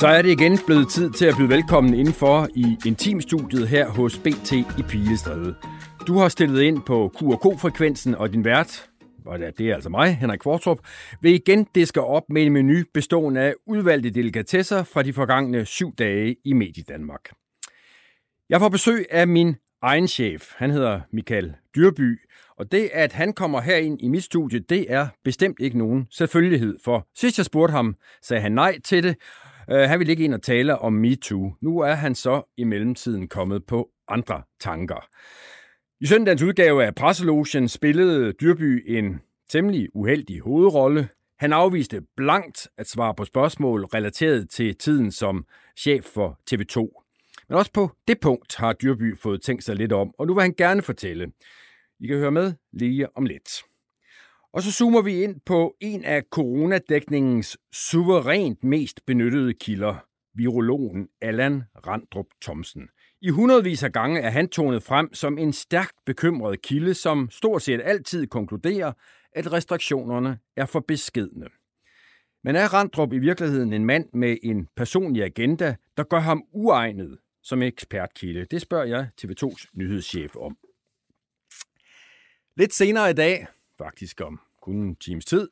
Så er det igen blevet tid til at byde velkommen indenfor i Intimstudiet her hos BT i Pilestræde. Du har stillet ind på Q&K-frekvensen, og din vært, og det er altså mig, Henrik Kvartrup, vil igen diske op med en menu bestående af udvalgte delikatesser fra de forgangne syv dage i Mediedanmark. Jeg får besøg af min egen chef. Han hedder Michael Dyrby, og det, at han kommer herind i mit studie, det er bestemt ikke nogen selvfølgelighed, for sidst jeg spurgte ham, sagde han nej til det, Øh, han ville ikke ind og tale om MeToo. Nu er han så i mellemtiden kommet på andre tanker. I søndagens udgave af Presselogen spillede Dyrby en temmelig uheldig hovedrolle. Han afviste blankt at svare på spørgsmål relateret til tiden som chef for TV2. Men også på det punkt har Dyrby fået tænkt sig lidt om, og nu vil han gerne fortælle. I kan høre med lige om lidt. Og så zoomer vi ind på en af coronadækningens suverænt mest benyttede kilder, virologen Allan Randrup Thomsen. I hundredvis af gange er han tonet frem som en stærkt bekymret kilde, som stort set altid konkluderer, at restriktionerne er for beskedne. Men er Randrup i virkeligheden en mand med en personlig agenda, der gør ham uegnet som ekspertkilde? Det spørger jeg TV2's nyhedschef om. Lidt senere i dag, faktisk om kun en times tid,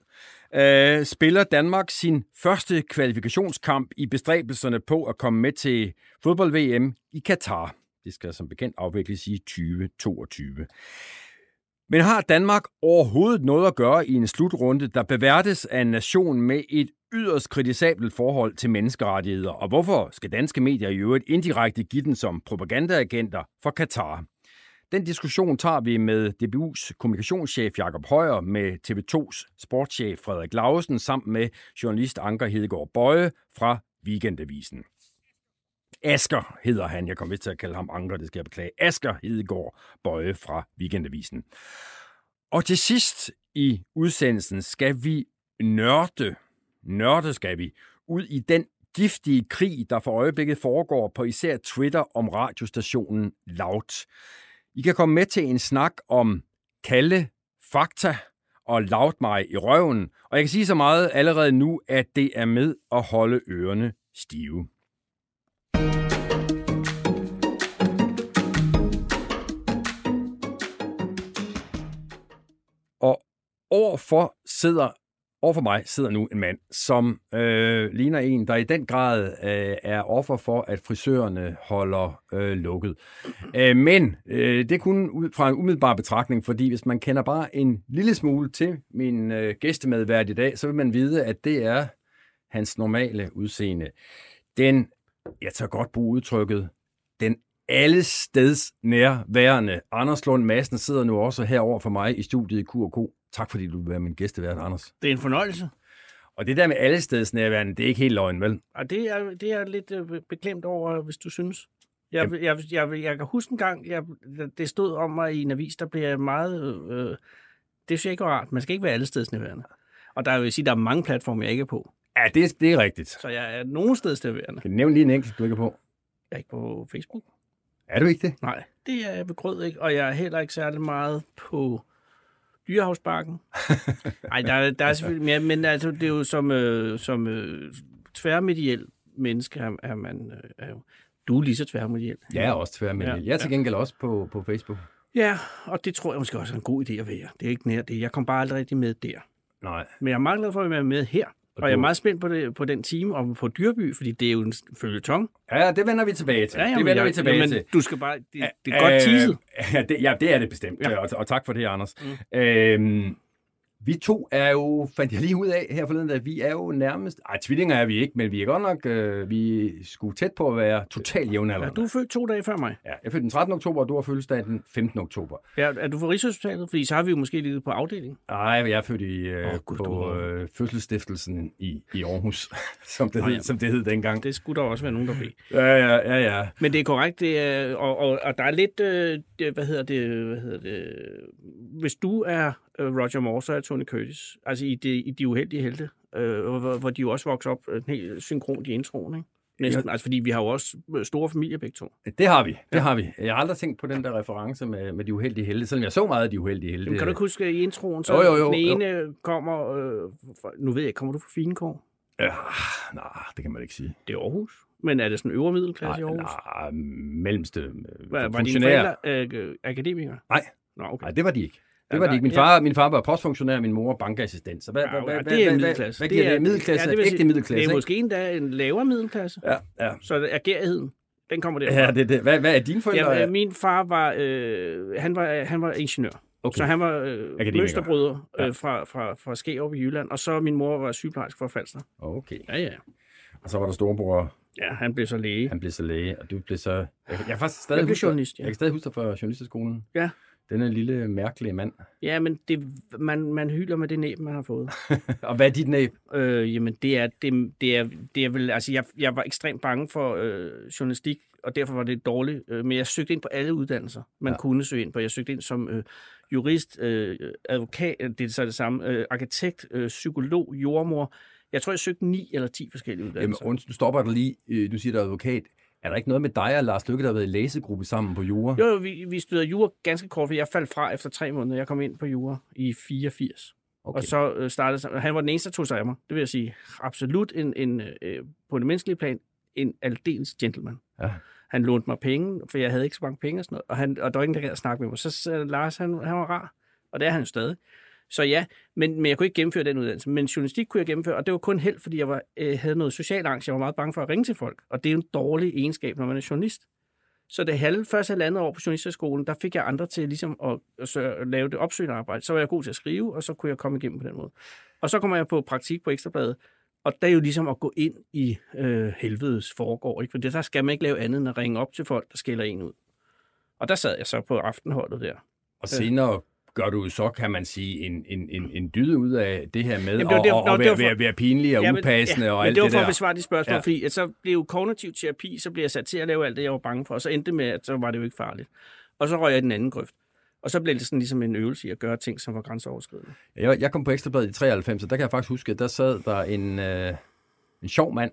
øh, spiller Danmark sin første kvalifikationskamp i bestræbelserne på at komme med til fodbold-VM i Katar. Det skal som bekendt afvikles i 2022. Men har Danmark overhovedet noget at gøre i en slutrunde, der beværtes af en nation med et yderst kritisabelt forhold til menneskerettigheder? Og hvorfor skal danske medier i øvrigt indirekte give den som propagandaagenter for Katar? Den diskussion tager vi med DBU's kommunikationschef Jakob Højer, med TV2's sportschef Frederik Lausen, samt med journalist Anker Hedegaard Bøje fra Weekendavisen. Asker hedder han. Jeg kommer vist til at kalde ham Anker, det skal jeg beklage. Asker Hedegaard Bøje fra Weekendavisen. Og til sidst i udsendelsen skal vi nørde, nørde skal vi, ud i den giftige krig, der for øjeblikket foregår på især Twitter om radiostationen Loud. I kan komme med til en snak om kalde fakta og lavt mig i røven, og jeg kan sige så meget allerede nu, at det er med at holde ørerne stive. Og overfor sidder Overfor mig sidder nu en mand, som øh, ligner en, der i den grad øh, er offer for, at frisørerne holder øh, lukket. Øh, men øh, det er kun ud fra en umiddelbar betragtning, fordi hvis man kender bare en lille smule til min øh, gæstemedvært i dag, så vil man vide, at det er hans normale udseende. Den, jeg tager godt bruge udtrykket, den alle steds nærværende Anders Lund Madsen sidder nu også herover for mig i studiet i Q&K. Tak fordi du vil være min gæstevært, Anders. Det er en fornøjelse. Og det der med alle steds nærværende, det er ikke helt løgn, vel? Og det er, det er lidt øh, beklemt over, hvis du synes. Jeg, jeg, jeg, jeg, jeg kan huske en gang, jeg, det stod om mig i en avis, der blev jeg meget... Øh, det synes jeg ikke var rart. Man skal ikke være alle steds nærværende. Og der vil sige, der er mange platforme, jeg ikke er på. Ja, det, det er rigtigt. Så jeg er nogen steds nærværende. Kan du nævne lige en enkelt, du ikke er på? Jeg er ikke på Facebook. Er du ikke det? Nej, det er jeg ved grød ikke. Og jeg er heller ikke særlig meget på Dyrehavsbakken. Nej, der, der er selvfølgelig mere, men altså, det er jo som, øh, som øh, tværmediel menneske, er, er man øh, er jo, du er lige så tværmediel. Jeg er også tværmediel. Ja, jeg er til gengæld ja. også på, på Facebook. Ja, og det tror jeg måske også er en god idé at være. Det er ikke nær det. Jeg kom bare aldrig rigtig med der. Nej. Men jeg er meget glad for at være med her. Og, og jeg er meget spændt på, det, på den time og på Dyrby, fordi det er jo en følgetong. Ja, det vender vi tilbage til. Ja, jamen, det vender jeg, vi tilbage jamen, til. Du skal bare... Det, det er godt teaset. Ja, det, ja, det er det bestemt. Ja. Og, og tak for det, Anders. Mm. Øhm, Vi to er jo, fandt jeg lige ud af her forleden, at vi er jo nærmest... Ej, tvillinger er vi ikke, men vi er godt nok... Øh, vi skulle tæt på at være totalt Ja, jævnaldrende. du er født to dage før mig. Ja, jeg fødte den 13. oktober, og du har fødselsdag den 15. oktober. Ja, er du fra Rigshospitalet? Fordi så har vi jo måske ligget på afdeling. Nej, jeg er født i, øh, oh, du på øh, fødselsstiftelsen i, i Aarhus, som det, Nå, hed, ja. som det hed dengang. Det skulle der også være nogen, der blev. Ja, ja, ja, ja. Men det er korrekt, det er, og, og, og der er lidt, øh, hvad hedder det, hvad hedder det, hvis du er Roger Moore, så er Tony Curtis, altså i, det, i De Uheldige Helte, øh, hvor, hvor de jo også vokser op øh, helt synkront i introen, ikke? Næsten, altså fordi vi har jo også øh, store familier begge to. Det har vi, det ja. har vi. Jeg har aldrig tænkt på den der reference med, med de uheldige helte, selvom jeg så meget af de uheldige helte. Jamen, kan du ikke huske i introen, så Jo, jo, jo, den ene kommer, øh, fra, nu ved jeg kommer du fra Finekår? Ja, nej, det kan man ikke sige. Det er Aarhus. Men er det sådan øvre middelklasse i Aarhus? nej, mellemste øh, Var, var dine forældre øh, akademikere? Nej, Nå, okay. nej, det var de ikke. Det Ja, var de nej, ikke. Min ja. far, min far var postfunktionær, min mor bankassistent. Så hvad, Ja, hvad, ja, hvad, det er middelklasse. Hvad, hvad det? Middelklasse, det vil ægte middelklasse, Det er måske endda en lavere middelklasse. Ja, ja. Så det er gærigheden. Den kommer derfra. Ja, det, er det. Hvad, hvad er dine forældre? Ja, øh, min far var, øh, han var, han var ingeniør. Okay. Så han var øh, mønsterbryder Ja. øh, fra, fra, fra Skærup i Jylland, og så min mor var sygeplejerske for Falster. Okay. Ja, ja. Og så var der storebror, Ja, han blev så læge. han blev så læge, og du blev så... Jeg, jeg, faktisk stadig Jeg blev journalist, ja. Jeg kan stadig huske dig fra journalisterskolen. Ja. Denne lille, mærkelige mand. Ja, men det, man, man hyler med det næb, man har fået. og hvad er dit næb? Øh, jamen, det er, det, det er, det er vel, altså, jeg, jeg var ekstremt bange for øh, journalistik, og derfor var det dårligt. Øh, men jeg søgte ind på alle uddannelser, man Ja. kunne søge ind på. Jeg søgte ind som øh, jurist, øh, advokat, det er så det samme, øh, arkitekt, øh, psykolog, jordmor. Jeg tror, jeg søgte ni eller ti forskellige Jamen, uddannelser. undskyld, nu stopper dig lige. Øh, Du siger, du er advokat. Er der ikke noget med dig og Lars Lykke, der har været i læsegruppe sammen på Jura? jo, jo, vi, vi studerede jura ganske kort, for jeg faldt fra efter tre måneder. Jeg kom ind på jura i 84. Okay. Og så øh, startede Han var den eneste, der tog sig af mig. Det vil jeg sige. Absolut en, en, øh, på det menneskelige plan en aldeles gentleman. Ja. Han lånte mig penge, for jeg havde ikke så mange penge og sådan noget. Og, han, og der var ingen, der gad at snakke med mig. Så, så Lars, han, han var rar. Og det er han jo stadig. Så ja, men, men jeg kunne ikke gennemføre den uddannelse. Men journalistik kunne jeg gennemføre, og det var kun held, fordi jeg var, øh, havde noget social angst. Jeg var meget bange for at ringe til folk. Og det er jo en dårlig egenskab, når man er journalist. Så det halve, første halvandet år på journalisterskolen, der fik jeg andre til ligesom at, at, sørge- at lave det opsøgende arbejde. Så var jeg god til at skrive, og så kunne jeg komme igennem på den måde. Og så kommer jeg på praktik på Ekstrabladet, og der er jo ligesom at gå ind i øh, helvedes foregår, ikke? For det, der skal man ikke lave andet end at ringe op til folk, der skælder en ud. Og der sad jeg så på aftenholdet der. Og senere gør du så, kan man sige, en, en, en, en dyd ud af det her med Jamen, det var og, nå, og det være, var for- være, være pinlig og Ja, men- upassende og men alt det var det for der. at besvare de spørgsmål, Ja. ja. fordi at så blev jo kognitiv terapi, så blev jeg sat til at lave alt det, jeg var bange for, og så endte det med, at så var det jo ikke farligt. Og så røg jeg i den anden grøft. Og så blev det sådan ligesom en øvelse i at gøre ting, som var grænseoverskridende. Jeg, jeg kom på Ekstrabladet i 93, og der kan jeg faktisk huske, at der sad der en, øh, en sjov mand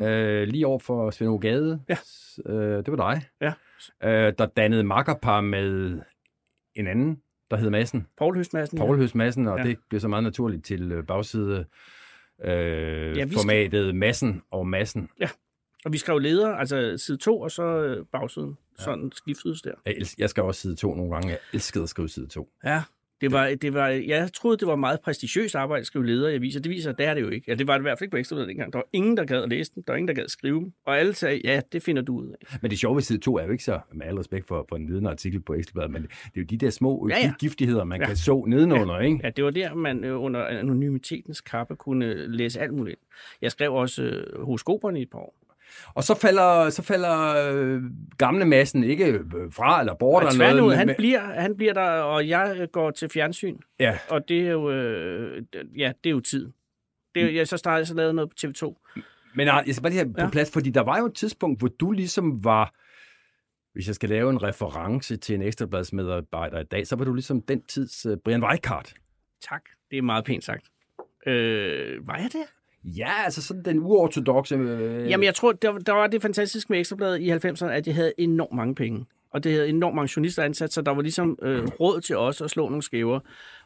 Ja. øh, lige over for Svend Gade. Ja. Øh, det var dig. Ja. Øh, der dannede makkerpar med en anden, der hed Madsen. Poul Høst Madsen. Paul Høst Madsen, og ja. Ja. det blev så meget naturligt til øh, bagside øh, Ja, formatet Massen og Massen. Og vi skrev leder, altså side 2, og så øh, bagsiden. Sådan skiftedes der. Jeg, jeg skal også side 2 nogle gange. Jeg elskede at skrive side 2. Ja, det var, det var, jeg troede, det var meget prestigiøst arbejde at skrive leder i aviser. Det viser, at det er det jo ikke. Ja, det var det i hvert fald ikke på Ekstrabladet dengang. Der var ingen, der gad at læse den. Der var ingen, der gad at skrive dem. Og alle sagde, ja, det finder du ud af. Men det sjove ved side 2 er jo ikke så, med al respekt for, for en vidende artikel på Ekstrabladet, men det er jo de der små Ja, ja. giftigheder, man Ja. kan så nedenunder, ikke? Ja, det var der, man øh, under anonymitetens kappe kunne læse alt muligt. Jeg skrev også øh, horoskoperne i et par år. Og så falder, så falder øh, gamle massen ikke øh, fra eller bort Og eller noget. han, men- bliver, han bliver der, og jeg går til fjernsyn. Ja, Og det er jo, øh, ja, det er jo tid. Det er, jeg så startede så lavet noget på TV2. men jeg skal bare lige have på Ja. plads, fordi der var jo et tidspunkt, hvor du ligesom var, hvis jeg skal lave en reference til en ekstrabladsmedarbejder i dag, så var du ligesom den tids uh, Brian Weikart. Tak, det er meget pænt sagt. Øh, var jeg det? Ja, altså sådan den uortodoxe... Øh, Jamen, jeg tror, der, der var det fantastiske med Ekstrabladet i 90'erne, at de havde enormt mange penge. Og det havde enormt mange journalister ansat, så der var ligesom øh, råd til os at slå nogle skæver.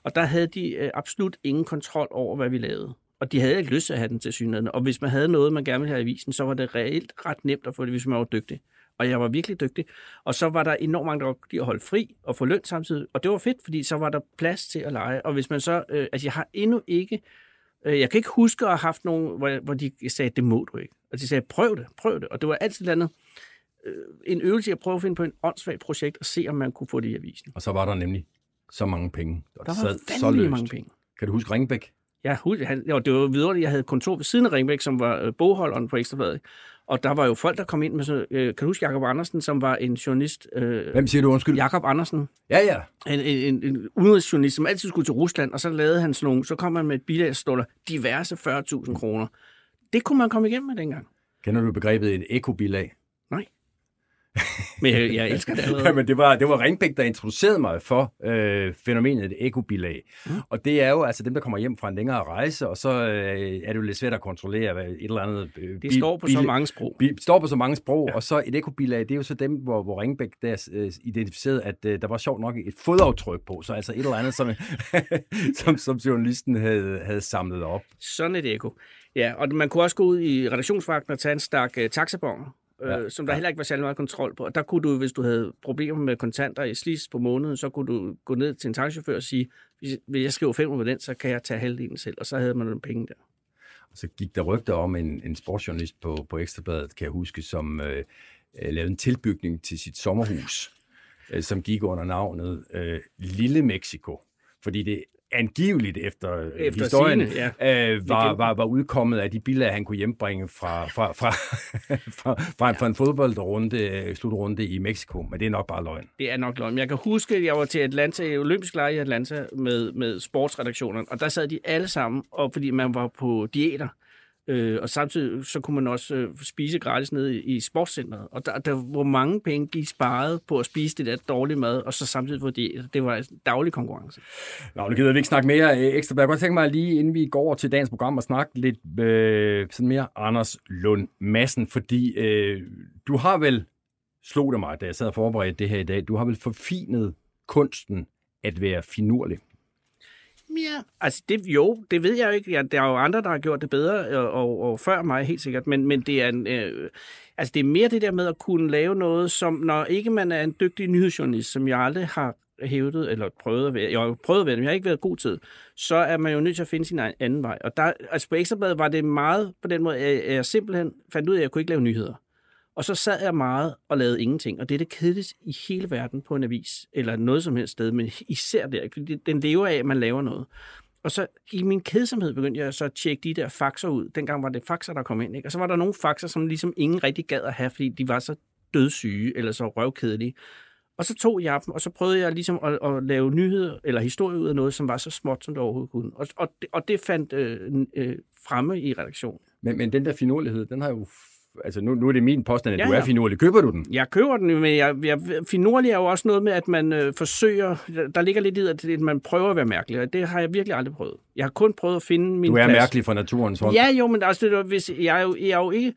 Og der havde de øh, absolut ingen kontrol over, hvad vi lavede. Og de havde ikke lyst til at have den til synligheden. Og hvis man havde noget, man gerne ville have i avisen, så var det reelt ret nemt at få det, hvis man var dygtig. Og jeg var virkelig dygtig. Og så var der enormt mange, der lide at holde fri og få løn samtidig. Og det var fedt, fordi så var der plads til at lege. Og hvis man så... Øh, altså, jeg har endnu ikke... Øh, jeg kan ikke huske at have haft nogen, hvor, hvor de sagde, det må du ikke. Og de sagde, prøv det, prøv det. Og det var altid et andet, øh, en øvelse i at prøve at finde på en åndssvagt projekt og se, om man kunne få det i avisen. Og så var der nemlig så mange penge. Og Der det var sad så løst. mange penge. Kan du huske Ringbæk? Ja, han, jo, det var videre, jeg havde kontor ved siden af Ringbæk, som var øh, bogholderen på Ekstrabladet. Og der var jo folk, der kom ind med sådan, øh, kan du huske Jakob Andersen, som var en journalist, øh, Hvem siger du undskyld? Jakob Andersen, Ja, ja. en, en, en, en udenrigsjournalist, som altid skulle til Rusland, og så lavede han sådan nogle, så kom han med et bilag, der stod der diverse 40.000 kroner. Det kunne man komme igennem med dengang. Kender du begrebet et ekobilag? Nej. Men jeg, jeg elsker det allerede. Jamen, det var, det var Ringbæk, der introducerede mig for øh, fænomenet et ekobilag. Mm. Og det er jo altså dem, der kommer hjem fra en længere rejse, og så øh, er det jo lidt svært at kontrollere hvad, et eller andet... Øh, Det står på så mange sprog. Bi, står på så mange sprog, ja. og så et ekobilag, det er jo så dem, hvor, hvor Ringbæk der øh, identificerede, at øh, der var sjovt nok et fodaftryk på, så altså et eller andet, som, som, som journalisten havde, havde samlet op. Sådan et eko. Ja, og man kunne også gå ud i redaktionsvagten og tage en stak uh, taxabonger, Ja, øh, som der heller ikke var særlig meget kontrol på. Og der kunne du, hvis du havde problemer med kontanter i slis på måneden, så kunne du gå ned til en taxachauffør og sige, hvis jeg skriver 500 på den, så kan jeg tage halvdelen selv, og så havde man nogle penge der. Og så gik der rygter om en, en sportsjournalist på, på Ekstrabladet, kan jeg huske, som øh, øh, lavede en tilbygning til sit sommerhus, øh, som gik under navnet øh, Lille Mexico. Fordi det angiveligt efter, øh, Efter historien sigende, ja. øh, var, var, var udkommet af de billeder, han kunne hjembringe fra, fra, fra, fra, fra, fra en fodboldrunde, øh, slutrunde i Mexico. Men det er nok bare løgn. Det er nok løgn. Jeg kan huske, at jeg var til Atlanta, olympisk lege i Atlanta med, med sportsredaktionerne, og der sad de alle sammen, og fordi man var på diæter, øh, og samtidig så kunne man også øh, spise gratis nede i, i sportscenteret. Og der, der var mange penge, de sparede på at spise det der dårlige mad, og så samtidig fordi. Det var en daglig konkurrence. Nå, nu gider vi ikke snakke mere øh, ekstra. Jeg kunne godt tænke mig lige, inden vi går over til dagens program, og snakke lidt øh, sådan mere Anders Lund Madsen, fordi øh, du har vel, slog det mig, da jeg sad og forberedte det her i dag, du har vel forfinet kunsten at være finurlig mere? altså det, jo, det ved jeg jo ikke. Ja, der er jo andre, der har gjort det bedre, og, og, og før mig helt sikkert, men, men det er en, øh, altså det er mere det der med at kunne lave noget, som når ikke man er en dygtig nyhedsjournalist, som jeg aldrig har hævdet eller prøvet at være, jeg har prøvet at være men jeg har ikke været god tid, så er man jo nødt til at finde sin egen- anden vej. Og der, altså på Ekstrabladet var det meget på den måde, at jeg simpelthen fandt ud af, at jeg kunne ikke lave nyheder. Og så sad jeg meget og lavede ingenting. Og det er det kedeligste i hele verden på en avis, eller noget som helst sted, men især der, fordi den lever af, at man laver noget. Og så i min kedsomhed begyndte jeg så at tjekke de der faxer ud. Dengang var det faxer, der kom ind. Ikke? Og så var der nogle faxer, som ligesom ingen rigtig gad at have, fordi de var så dødssyge eller så røvkedelige. Og så tog jeg dem, og så prøvede jeg ligesom at, at lave nyheder eller historie ud af noget, som var så småt, som det overhovedet kunne. Og, og, det, og det fandt øh, øh, fremme i redaktionen. Men, men den der finurlighed, den har jo... Altså, nu, nu er det min påstand, at Ja, du er ja. finurlig. Køber du den? Jeg køber den, men jeg, jeg, finurlig er jo også noget med, at man øh, forsøger, der ligger lidt i, at man prøver at være mærkelig, og det har jeg virkelig aldrig prøvet. Jeg har kun prøvet at finde min Du er plads. mærkelig fra naturens hånd. Ja, jo, men altså, det, hvis, jeg, er jo, jeg er jo ikke...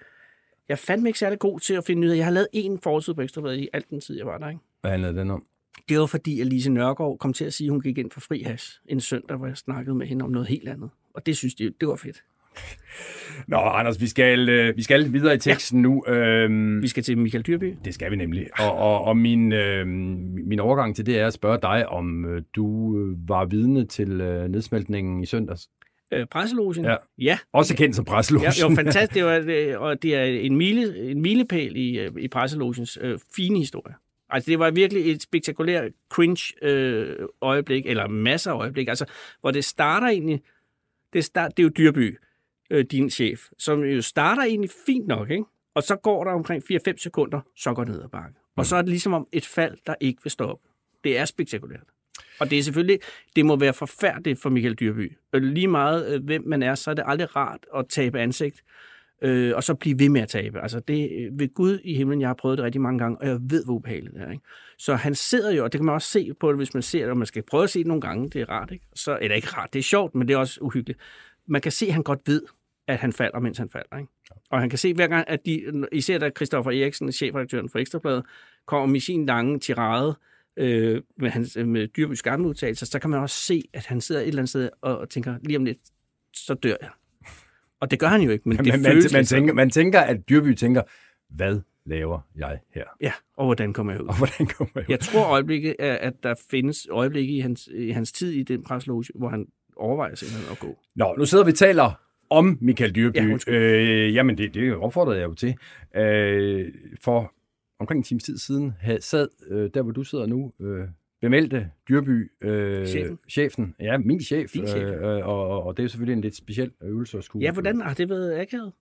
Jeg er fandme ikke særlig god til at finde nyheder. Jeg har lavet én forside på Ekstrabladet i al den tid, jeg var der. Ikke? Hvad handler den om? Det var fordi, at Lise Nørgaard kom til at sige, at hun gik ind for fri hash en søndag, hvor jeg snakkede med hende om noget helt andet. Og det synes de, det var fedt. Nå, Anders, vi skal, øh, vi skal videre i teksten ja. nu. Øhm, Vi skal til Michael Dyrby. Det skal vi nemlig. Og, og, og min, øh, min overgang til det er at spørge dig, om øh, du øh, var vidne til øh, nedsmeltningen i søndags. Øh, presselogen? Ja. ja. Også kendt som presselogen. Ja, jo, fantastisk. Det, var, det, og det er en, mile, en milepæl i, øh, i presselogens øh, fine historie. Altså, det var virkelig et spektakulært cringe øh, øjeblik, eller masser af øjeblik, altså, hvor det starter egentlig, det, start, det er jo Dyrby, øh, din chef, som jo starter egentlig fint nok, ikke? Og så går der omkring 4-5 sekunder, så går det ned ad bakke. Og så er det ligesom om et fald, der ikke vil stoppe. Det er spektakulært. Og det er selvfølgelig, det må være forfærdeligt for Michael Dyrby. Øh, lige meget, øh, hvem man er, så er det aldrig rart at tabe ansigt, øh, og så blive ved med at tabe. Altså det, øh, ved Gud i himlen, jeg har prøvet det rigtig mange gange, og jeg ved, hvor ubehageligt det er. Ikke? Så han sidder jo, og det kan man også se på det, hvis man ser det, og man skal prøve at se det nogle gange, det er rart, ikke? Så, eller ikke rart, det er sjovt, men det er også uhyggeligt. Man kan se, at han godt ved, at han falder, mens han falder. Ikke? Og han kan se hver gang, at de, især da Christoffer Eriksen, chefredaktøren for Ekstrabladet, kommer med sin lange tirade øh, med, hans, med Dyrbys gamle udtalelser, så kan man også se, at han sidder et eller andet sted og, tænker, lige om lidt, så dør jeg. Og det gør han jo ikke, men det man, man, føles man, sådan. tænker, man tænker, at Dyrby tænker, hvad laver jeg her? Ja, og hvordan kommer jeg ud? Og hvordan kommer jeg ud? Jeg tror øjeblikket, er, at der findes øjeblikke i hans, i hans tid i den presloge, hvor han overvejer simpelthen at gå. Nå, nu sidder vi og taler om Michael Dyrby. Ja, øh, jamen, det, det opfordrede jeg jo til. Øh, for omkring en times tid siden havde, sad, øh, der hvor du sidder nu, øh, bemeldte Dyrby, øh, Chefen. chefen, ja, min chef, Din chef. Øh, øh, og, og det er selvfølgelig en lidt speciel øvelse at skulle. Ja, hvordan har det været akavet?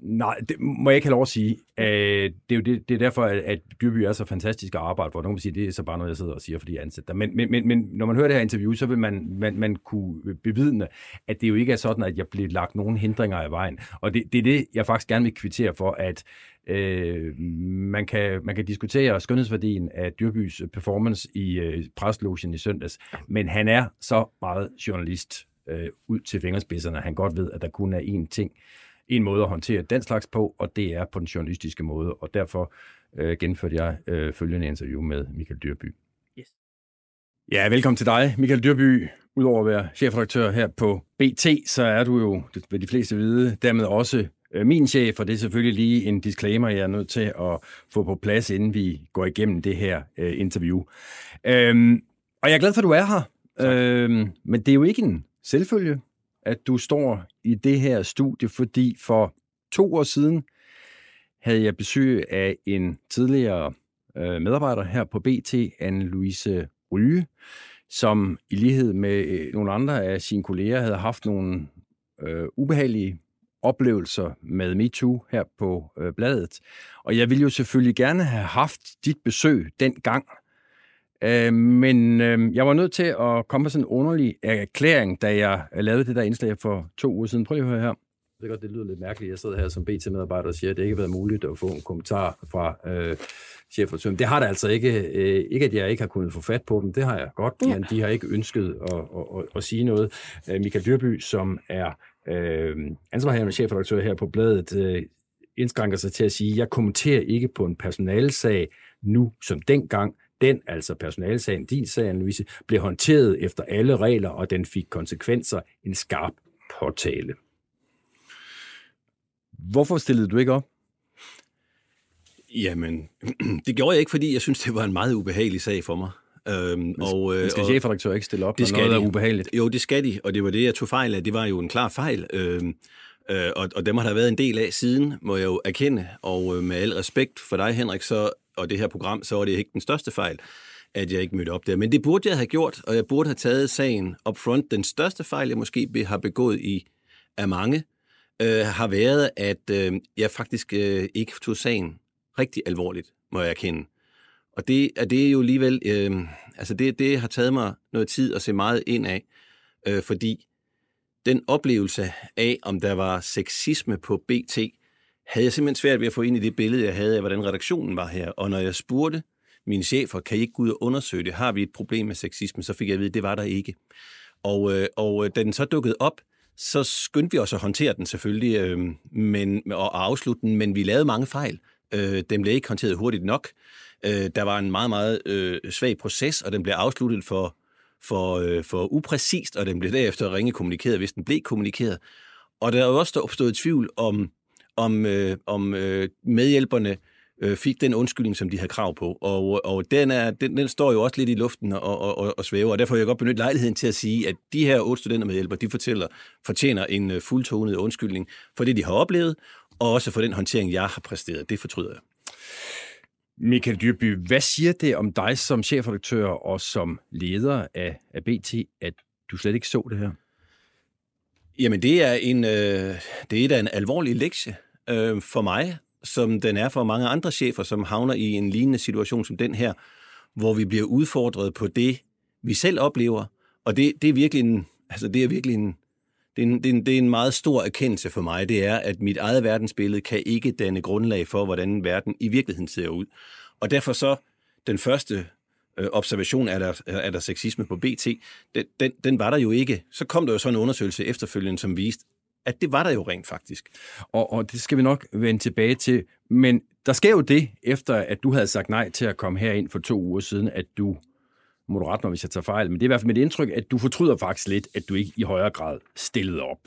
Nej, det må jeg ikke have lov at sige. Øh, det, er jo det, det er derfor, at, at Dyrby er så fantastisk at arbejde for. Nogle vil sige, det er så bare noget, jeg sidder og siger, fordi jeg ansætter dig. Men, men, men, men når man hører det her interview, så vil man, man, man kunne bevidne, at det jo ikke er sådan, at jeg bliver lagt nogen hindringer i vejen. Og det, det er det, jeg faktisk gerne vil kvittere for, at øh, man, kan, man kan diskutere skønhedsværdien af Dyrbys performance i øh, preslogen i søndags, men han er så meget journalist øh, ud til fingerspidserne, at han godt ved, at der kun er én ting, en måde at håndtere den slags på, og det er på den journalistiske måde, og derfor øh, gennemførte jeg øh, følgende interview med Michael Dyrby. Yes. Ja, velkommen til dig, Michael Dyrby. Udover at være chefredaktør her på BT, så er du jo, det vil de fleste vide, dermed også øh, min chef, og det er selvfølgelig lige en disclaimer, jeg er nødt til at få på plads, inden vi går igennem det her øh, interview. Øhm, og jeg er glad for, at du er her, øhm, men det er jo ikke en selvfølge, at du står i det her studie, fordi for to år siden havde jeg besøg af en tidligere øh, medarbejder her på BT, Anne-Louise Ryge, som i lighed med øh, nogle andre af sine kolleger havde haft nogle øh, ubehagelige oplevelser med MeToo her på øh, bladet. Og jeg ville jo selvfølgelig gerne have haft dit besøg dengang, Øh, men øh, jeg var nødt til at komme med sådan en underlig erklæring, da jeg lavede det der indslag for to uger siden. Prøv lige at høre her. Det er godt, det lyder lidt mærkeligt. Jeg sidder her som BT-medarbejder og siger, at det ikke har været muligt at få en kommentar fra øh, chefredaktøren. Det har det altså ikke. Øh, ikke, at jeg ikke har kunnet få fat på dem. Det har jeg godt, ja. men de har ikke ønsket at, at, at, at sige noget. Øh, Michael Dyrby, som er øh, ansvarhavende chefredaktør her på bladet, øh, indskrænker sig til at sige, at jeg kommenterer ikke på en personalsag nu som dengang, den, altså personalsagen, din sag, Louise, blev håndteret efter alle regler, og den fik konsekvenser, en skarp påtale. Hvorfor stillede du ikke op? Jamen, det gjorde jeg ikke, fordi jeg synes, det var en meget ubehagelig sag for mig. Øhm, og, øh, skal chefredaktør ikke stille op, det når noget de. er ubehageligt? Jo, det skal de, og det var det, jeg tog fejl af. Det var jo en klar fejl, øhm, øh, og, og dem har der været en del af siden, må jeg jo erkende. Og øh, med al respekt for dig, Henrik, så, og det her program, så var det ikke den største fejl, at jeg ikke mødte op der. Men det burde jeg have gjort, og jeg burde have taget sagen up front. Den største fejl, jeg måske har begået i af mange, øh, har været, at øh, jeg faktisk øh, ikke tog sagen rigtig alvorligt, må jeg erkende. Og det, er det er jo alligevel, øh, altså det, det har taget mig noget tid at se meget ind af, øh, fordi den oplevelse af, om der var sexisme på BT, havde jeg simpelthen svært ved at få ind i det billede, jeg havde af, hvordan redaktionen var her. Og når jeg spurgte mine chefer, kan I ikke gå ud og undersøge det? Har vi et problem med sexisme? Så fik jeg at vide, at det var der ikke. Og, øh, og øh, da den så dukkede op, så skyndte vi os at håndtere den selvfølgelig, øh, men, og afslutte den, men vi lavede mange fejl. Øh, den blev ikke håndteret hurtigt nok. Øh, der var en meget, meget øh, svag proces, og den blev afsluttet for, for, øh, for upræcist, og den blev derefter ringe kommunikeret, hvis den blev kommunikeret. Og der er jo også opstået tvivl om, om, øh, om øh, medhjælperne øh, fik den undskyldning, som de havde krav på. Og, og den, er, den, den står jo også lidt i luften og, og, og, og svæver, og derfor vil jeg godt benytte lejligheden til at sige, at de her otte studenter medhjælper, de fortæller, fortjener en øh, fuldtonet undskyldning for det, de har oplevet, og også for den håndtering, jeg har præsteret. Det fortryder jeg. Michael Dyrby, hvad siger det om dig som chefredaktør og som leder af, af BT, at du slet ikke så det her? Jamen, det er en, øh, det er da en alvorlig lektie øh, for mig, som den er for mange andre chefer, som havner i en lignende situation som den her, hvor vi bliver udfordret på det, vi selv oplever. Og det, det er virkelig en, altså det er virkelig en, det er en, det, er en, det er en meget stor erkendelse for mig. Det er, at mit eget verdensbillede kan ikke danne grundlag for, hvordan verden i virkeligheden ser ud. Og derfor så, den første øh, observation, er der, er der sexisme på BT, den, den, den var der jo ikke. Så kom der jo så en undersøgelse efterfølgende, som viste, at det var der jo rent faktisk. Og, og det skal vi nok vende tilbage til. Men der sker jo det, efter at du havde sagt nej til at komme herind for to uger siden, at du, må du rette mig, hvis jeg tager fejl, men det er i hvert fald mit indtryk, at du fortryder faktisk lidt, at du ikke i højere grad stillede op.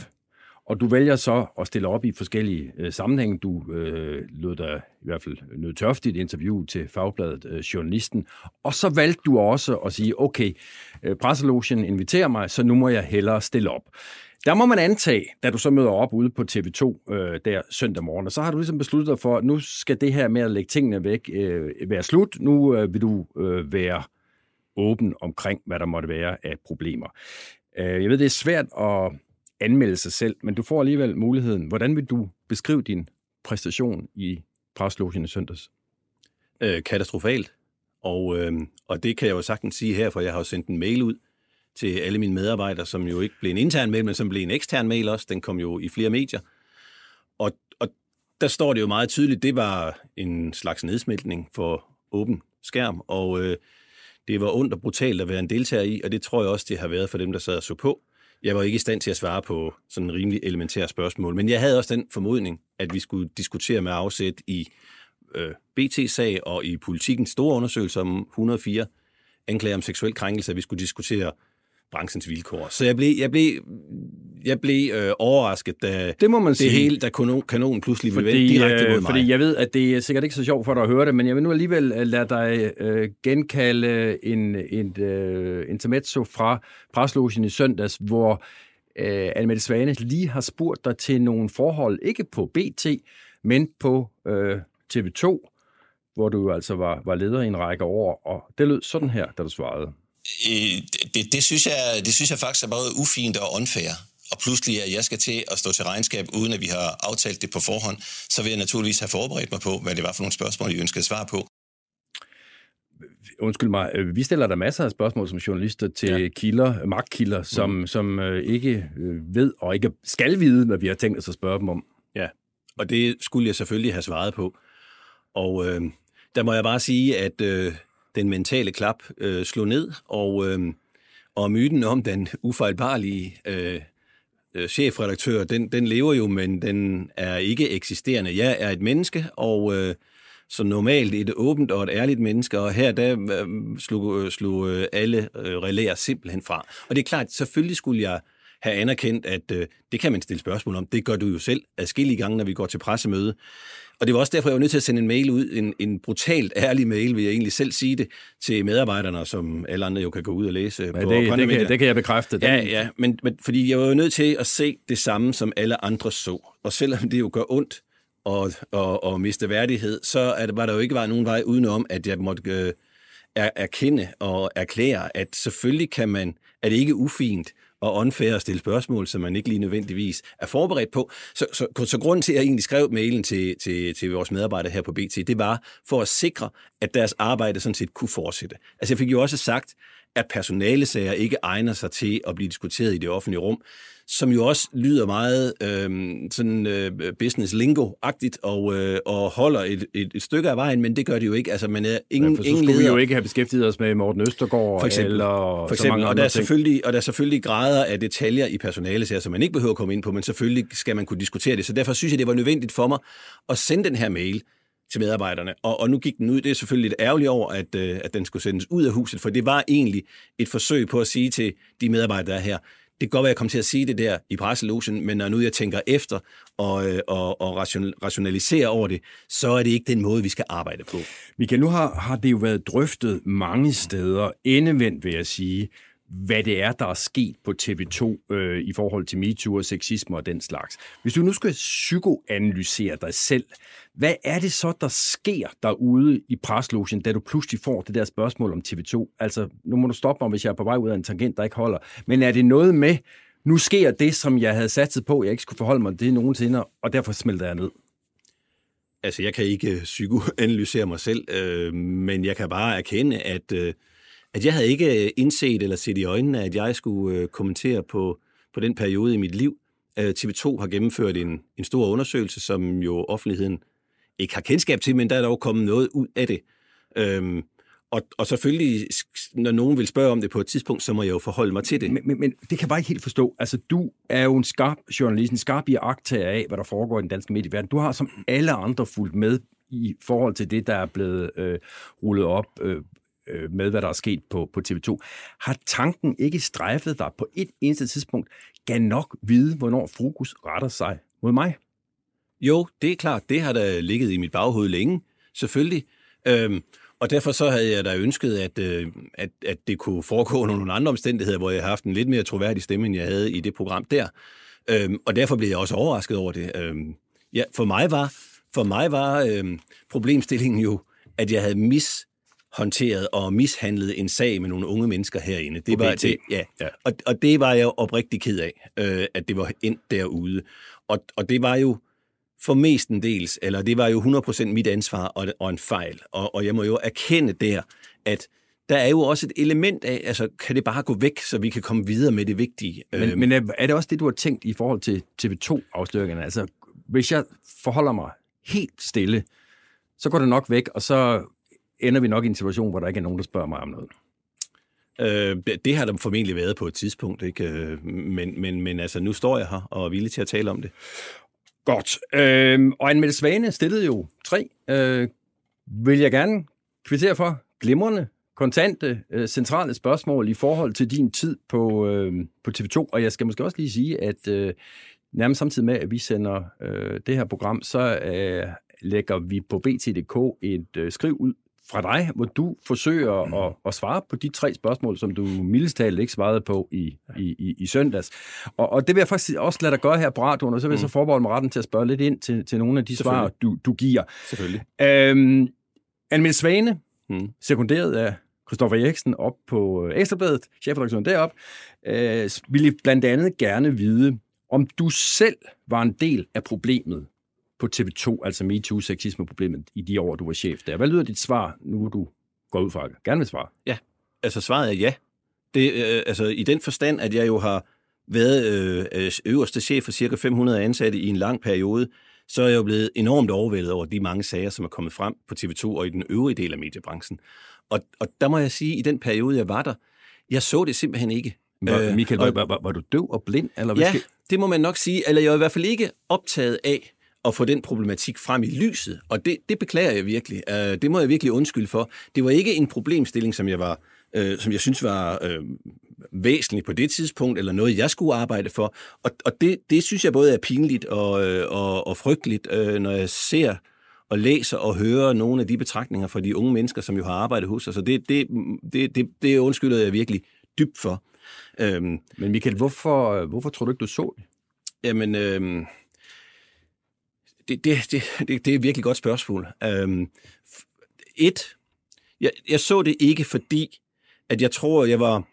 Og du vælger så at stille op i forskellige øh, sammenhænge. Du øh, lød dig i hvert fald nødt tørft i et interview til Fagbladet øh, Journalisten. Og så valgte du også at sige, okay, øh, presselogen inviterer mig, så nu må jeg hellere stille op. Der må man antage, da du så møder op ude på TV2 øh, der søndag morgen, og så har du ligesom besluttet dig for, at nu skal det her med at lægge tingene væk øh, være slut. Nu øh, vil du øh, være åben omkring, hvad der måtte være af problemer. Øh, jeg ved, det er svært at anmelde sig selv, men du får alligevel muligheden. Hvordan vil du beskrive din præstation i Preslogen i søndags? Øh, katastrofalt. Og, øh, og det kan jeg jo sagtens sige her, for jeg har jo sendt en mail ud til alle mine medarbejdere, som jo ikke blev en intern mail, men som blev en ekstern mail også. Den kom jo i flere medier. Og, og der står det jo meget tydeligt, det var en slags nedsmeltning for åben skærm, og øh, det var ondt og brutalt at være en deltager i, og det tror jeg også, det har været for dem, der sad og så på. Jeg var ikke i stand til at svare på sådan en rimelig elementær spørgsmål, men jeg havde også den formodning, at vi skulle diskutere med afsæt i øh, BT-sag og i politikens store undersøgelse om 104 anklager om seksuel krænkelse, at vi skulle diskutere branchens vilkår. Så jeg blev, jeg blev, jeg blev øh, overrasket, da det, må man det sige. hele, da kanonen, kanonen pludselig blev vendt direkte mod øh, mig. Fordi jeg ved, at det er sikkert ikke så sjovt for dig at høre det, men jeg vil nu alligevel øh, lade dig øh, genkalde en, en øh, intermezzo fra Preslogen i søndags, hvor øh, Annemette Svane lige har spurgt dig til nogle forhold, ikke på BT, men på øh, TV2, hvor du altså var, var leder i en række år, og det lød sådan her, da du svarede. Det, det, synes jeg, det synes jeg faktisk er både ufint og unfair. Og pludselig, at jeg skal til at stå til regnskab, uden at vi har aftalt det på forhånd, så vil jeg naturligvis have forberedt mig på, hvad det var for nogle spørgsmål, I ønskede svar på. Undskyld mig, øh, vi stiller der masser af spørgsmål som journalister til ja. kilder, magtkilder, som, mm. som øh, ikke øh, ved og ikke skal vide, hvad vi har tænkt os at spørge dem om. Ja, og det skulle jeg selvfølgelig have svaret på. Og øh, der må jeg bare sige, at øh, den mentale klap øh, slog ned, og, øh, og myten om den ufejlbarlige øh, øh, chefredaktør, den, den lever jo, men den er ikke eksisterende. Jeg er et menneske, og øh, så normalt et åbent og et ærligt menneske, og her der øh, slog, øh, slog øh, alle øh, relæer simpelthen fra. Og det er klart, selvfølgelig skulle jeg have anerkendt, at øh, det kan man stille spørgsmål om. Det gør du jo selv adskillige gange, når vi går til pressemøde. Og det var også derfor, jeg var nødt til at sende en mail ud, en, en brutalt ærlig mail, vil jeg egentlig selv sige det, til medarbejderne, som alle andre jo kan gå ud og læse ja, på det, det, kan, det kan jeg bekræfte. Den... Ja, ja, men, men fordi jeg var jo nødt til at se det samme, som alle andre så. Og selvom det jo gør ondt og, og, og miste værdighed, så er det, var der jo ikke var nogen vej udenom, at jeg måtte øh, erkende og erklære, at selvfølgelig kan man, er det ikke ufint og unfair at stille spørgsmål, som man ikke lige nødvendigvis er forberedt på. Så, så, så grunden til, at jeg egentlig skrev mailen til, til, til vores medarbejdere her på BT, det var for at sikre, at deres arbejde sådan set kunne fortsætte. Altså jeg fik jo også sagt, at personalesager ikke egner sig til at blive diskuteret i det offentlige rum, som jo også lyder meget øh, sådan øh, business lingo-agtigt og, øh, og holder et, et, et stykke af vejen, men det gør det jo ikke. Altså, man er ingen, ja, for så ingen skulle leder. vi jo ikke have beskæftiget os med Morten Østergaard for eksempel, eller for eksempel, så mange og der er ting. selvfølgelig og der er selvfølgelig grader af detaljer i personalesager, som man ikke behøver at komme ind på, men selvfølgelig skal man kunne diskutere det. Så derfor synes jeg, det var nødvendigt for mig at sende den her mail til medarbejderne. Og, og nu gik den ud. Det er selvfølgelig lidt ærgerligt over, at, øh, at den skulle sendes ud af huset, for det var egentlig et forsøg på at sige til de medarbejdere, der er her, det kan godt være, at jeg kom til at sige det der i presselogen, men når nu jeg tænker efter og, øh, og, og rationaliserer over det, så er det ikke den måde, vi skal arbejde på. Michael, nu har, har det jo været drøftet mange steder, endevendt vil jeg sige, hvad det er, der er sket på TV2 øh, i forhold til MeToo og sexisme og den slags. Hvis du nu skal psykoanalysere dig selv, hvad er det så, der sker derude i preslogen, da du pludselig får det der spørgsmål om TV2? Altså, nu må du stoppe mig, hvis jeg er på vej ud af en tangent, der ikke holder. Men er det noget med, nu sker det, som jeg havde satset på, jeg ikke skulle forholde mig til nogensinde, og derfor smelter jeg ned? Altså, jeg kan ikke øh, psykoanalysere mig selv, øh, men jeg kan bare erkende, at... Øh, at jeg havde ikke øh, indset eller set i øjnene, at jeg skulle øh, kommentere på, på den periode i mit liv. Øh, TV2 har gennemført en, en stor undersøgelse, som jo offentligheden ikke har kendskab til, men der er dog kommet noget ud af det. Øhm, og, og selvfølgelig, når nogen vil spørge om det på et tidspunkt, så må jeg jo forholde mig til det. Men, men, men det kan jeg bare ikke helt forstå. Altså, du er jo en skarp journalist, en skarp i af, hvad der foregår i den danske medieverden. Du har som alle andre fulgt med i forhold til det, der er blevet øh, rullet op øh, Øh, med, hvad der er sket på, på TV2. Har tanken ikke strejfet dig på et eneste tidspunkt, kan nok vide, hvornår fokus retter sig mod mig? Jo, det er klart. Det har da ligget i mit baghoved længe, selvfølgelig. Øhm, og derfor så havde jeg da ønsket, at, øh, at, at det kunne foregå under nogle andre omstændigheder, hvor jeg har haft en lidt mere troværdig stemme, end jeg havde i det program der. Øhm, og derfor blev jeg også overrasket over det. Øhm, ja, for mig var, for mig var øhm, problemstillingen jo, at jeg havde mis håndteret og mishandlet en sag med nogle unge mennesker herinde. Det var det, ja. Ja. Og, og det var jeg jo oprigtig ked af, øh, at det var endt derude. Og, og det var jo for mestendels, eller det var jo 100% mit ansvar og, og en fejl. Og, og jeg må jo erkende der, at der er jo også et element af, altså kan det bare gå væk, så vi kan komme videre med det vigtige. Men, Øhm, men er, er det også det, du har tænkt i forhold til TV2-afsløringerne? Altså, hvis jeg forholder mig helt stille, så går det nok væk, og så ender vi nok i en situation, hvor der ikke er nogen, der spørger mig om noget. Øh, det- det har der formentlig været på et tidspunkt, ikke? Øh, Men, men, men altså, nu står jeg her og er villig til at tale om det. Godt. Øhm, og Anmeldte Svane stillede jo tre. Øh, vil jeg gerne kvittere for glimrende, kontante, øh, centrale spørgsmål i forhold til din tid på, øh, på TV2. Og jeg skal måske også lige sige, at øh, nærmest samtidig med, at vi sender øh, det her program, så øh, lægger vi på BT.dk et øh, skriv ud fra dig, hvor du forsøger mm. at, at svare på de tre spørgsmål, som du mildest talt ikke svarede på i, i, i, i søndags. Og, og det vil jeg faktisk også lade dig gøre her på radioen, og så vil jeg så forbeholde mig retten til at spørge lidt ind til, til nogle af de svar, du, du giver. Selvfølgelig. Øhm, Anmeldte Svane, Mm. sekunderet af Christoffer Eriksen op på øh, Ekstrabladet, chefredaktionen derop, øh, ville blandt andet gerne vide, om du selv var en del af problemet på TV2, altså MeToo-sexisme-problemet i de år, du var chef der. Hvad lyder dit svar, nu du går ud fra Gerne vil svare. Altså, svaret er ja. Det, øh, altså, i den forstand, at jeg jo har været øh, øh, øverste chef for cirka 500 ansatte i en lang periode, så er jeg jo blevet enormt overvældet over de mange sager, som er kommet frem på TV2 og i den øvrige del af mediebranchen. Og, og der må jeg sige, at i den periode, jeg var der, jeg så det simpelthen ikke. Var, Øh, Michael, og- var, var, var, du døv og blind? Eller Ja, skal- det må man nok sige. Eller jeg er i hvert fald ikke optaget af at få den problematik frem i lyset. Og det, det beklager jeg virkelig. Uh, det må jeg virkelig undskylde for. Det var ikke en problemstilling, som jeg var, uh, som jeg synes var uh, væsentlig på det tidspunkt, eller noget, jeg skulle arbejde for. Og, og det, det synes jeg både er pinligt og, øh, og, og frygteligt, uh, når jeg ser og læser og hører nogle af de betragtninger fra de unge mennesker, som jo har arbejdet hos os. Så det, det, det, det, det undskylder jeg virkelig dybt for. Øhm, Men Michael, hvorfor, hvorfor tror du ikke, du så det? Jamen, øhm, det, det, det, det, det er et virkelig godt spørgsmål. Øhm, et, jeg, jeg så det ikke, fordi at jeg tror, jeg var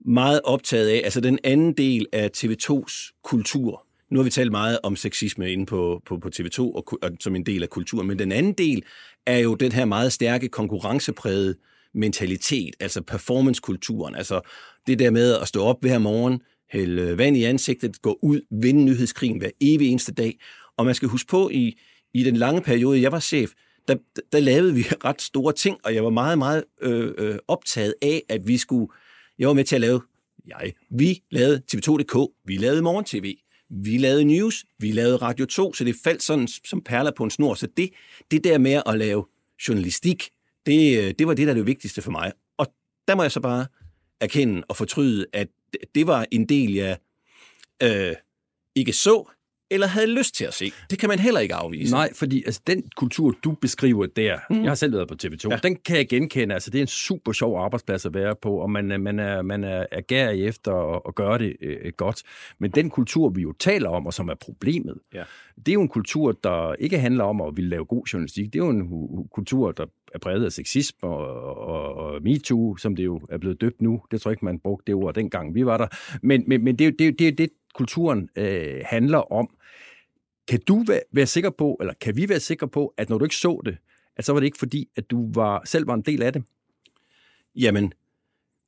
meget optaget af, altså den anden del af TV2's kultur. Nu har vi talt meget om sexisme inde på, på, på TV2 og, og som en del af kulturen, men den anden del er jo den her meget stærke konkurrenceprægede mentalitet, altså performancekulturen, altså det der med at stå op hver morgen, hælde vand i ansigtet, gå ud, vinde nyhedskrigen hver evig eneste dag. Og man skal huske på, i, i den lange periode, jeg var chef, der, der lavede vi ret store ting, og jeg var meget, meget øh, øh, optaget af, at vi skulle... Jeg var med til at lave... Jeg, vi lavede TV2.dk, vi lavede Morgen-TV, vi lavede news, vi lavede Radio 2, så det faldt sådan som perler på en snor. Så det, det der med at lave journalistik, det, øh, det var det, der er det vigtigste for mig. Og der må jeg så bare erkende og fortryde, at det- det var en del, jeg øh, ikke så, eller havde lyst til at se. Det kan man heller ikke afvise. Nej, fordi altså, den kultur, du beskriver der, mm. jeg har selv været på TV2, ja. Den kan jeg genkende. Altså, det er en super sjov arbejdsplads at være på, og man, er- man er, man er, er gærig efter at, at gøre det øh, godt. Men den kultur, vi jo taler om, og som er problemet, Ja. det er jo en kultur, der ikke handler om at ville lave god journalistik. Det er jo en hu- kultur, der er præget af sexisme og, og, og MeToo, som det jo er blevet døbt nu. Det tror jeg ikke, man brugte det ord dengang, vi var der. Men, men, men det, er jo- det, det det, kulturen øh, handler om. Kan du være, være sikker på, eller kan vi være sikre på, at når du ikke så det, at så var det ikke fordi, at du var, selv var en del af det? Jamen,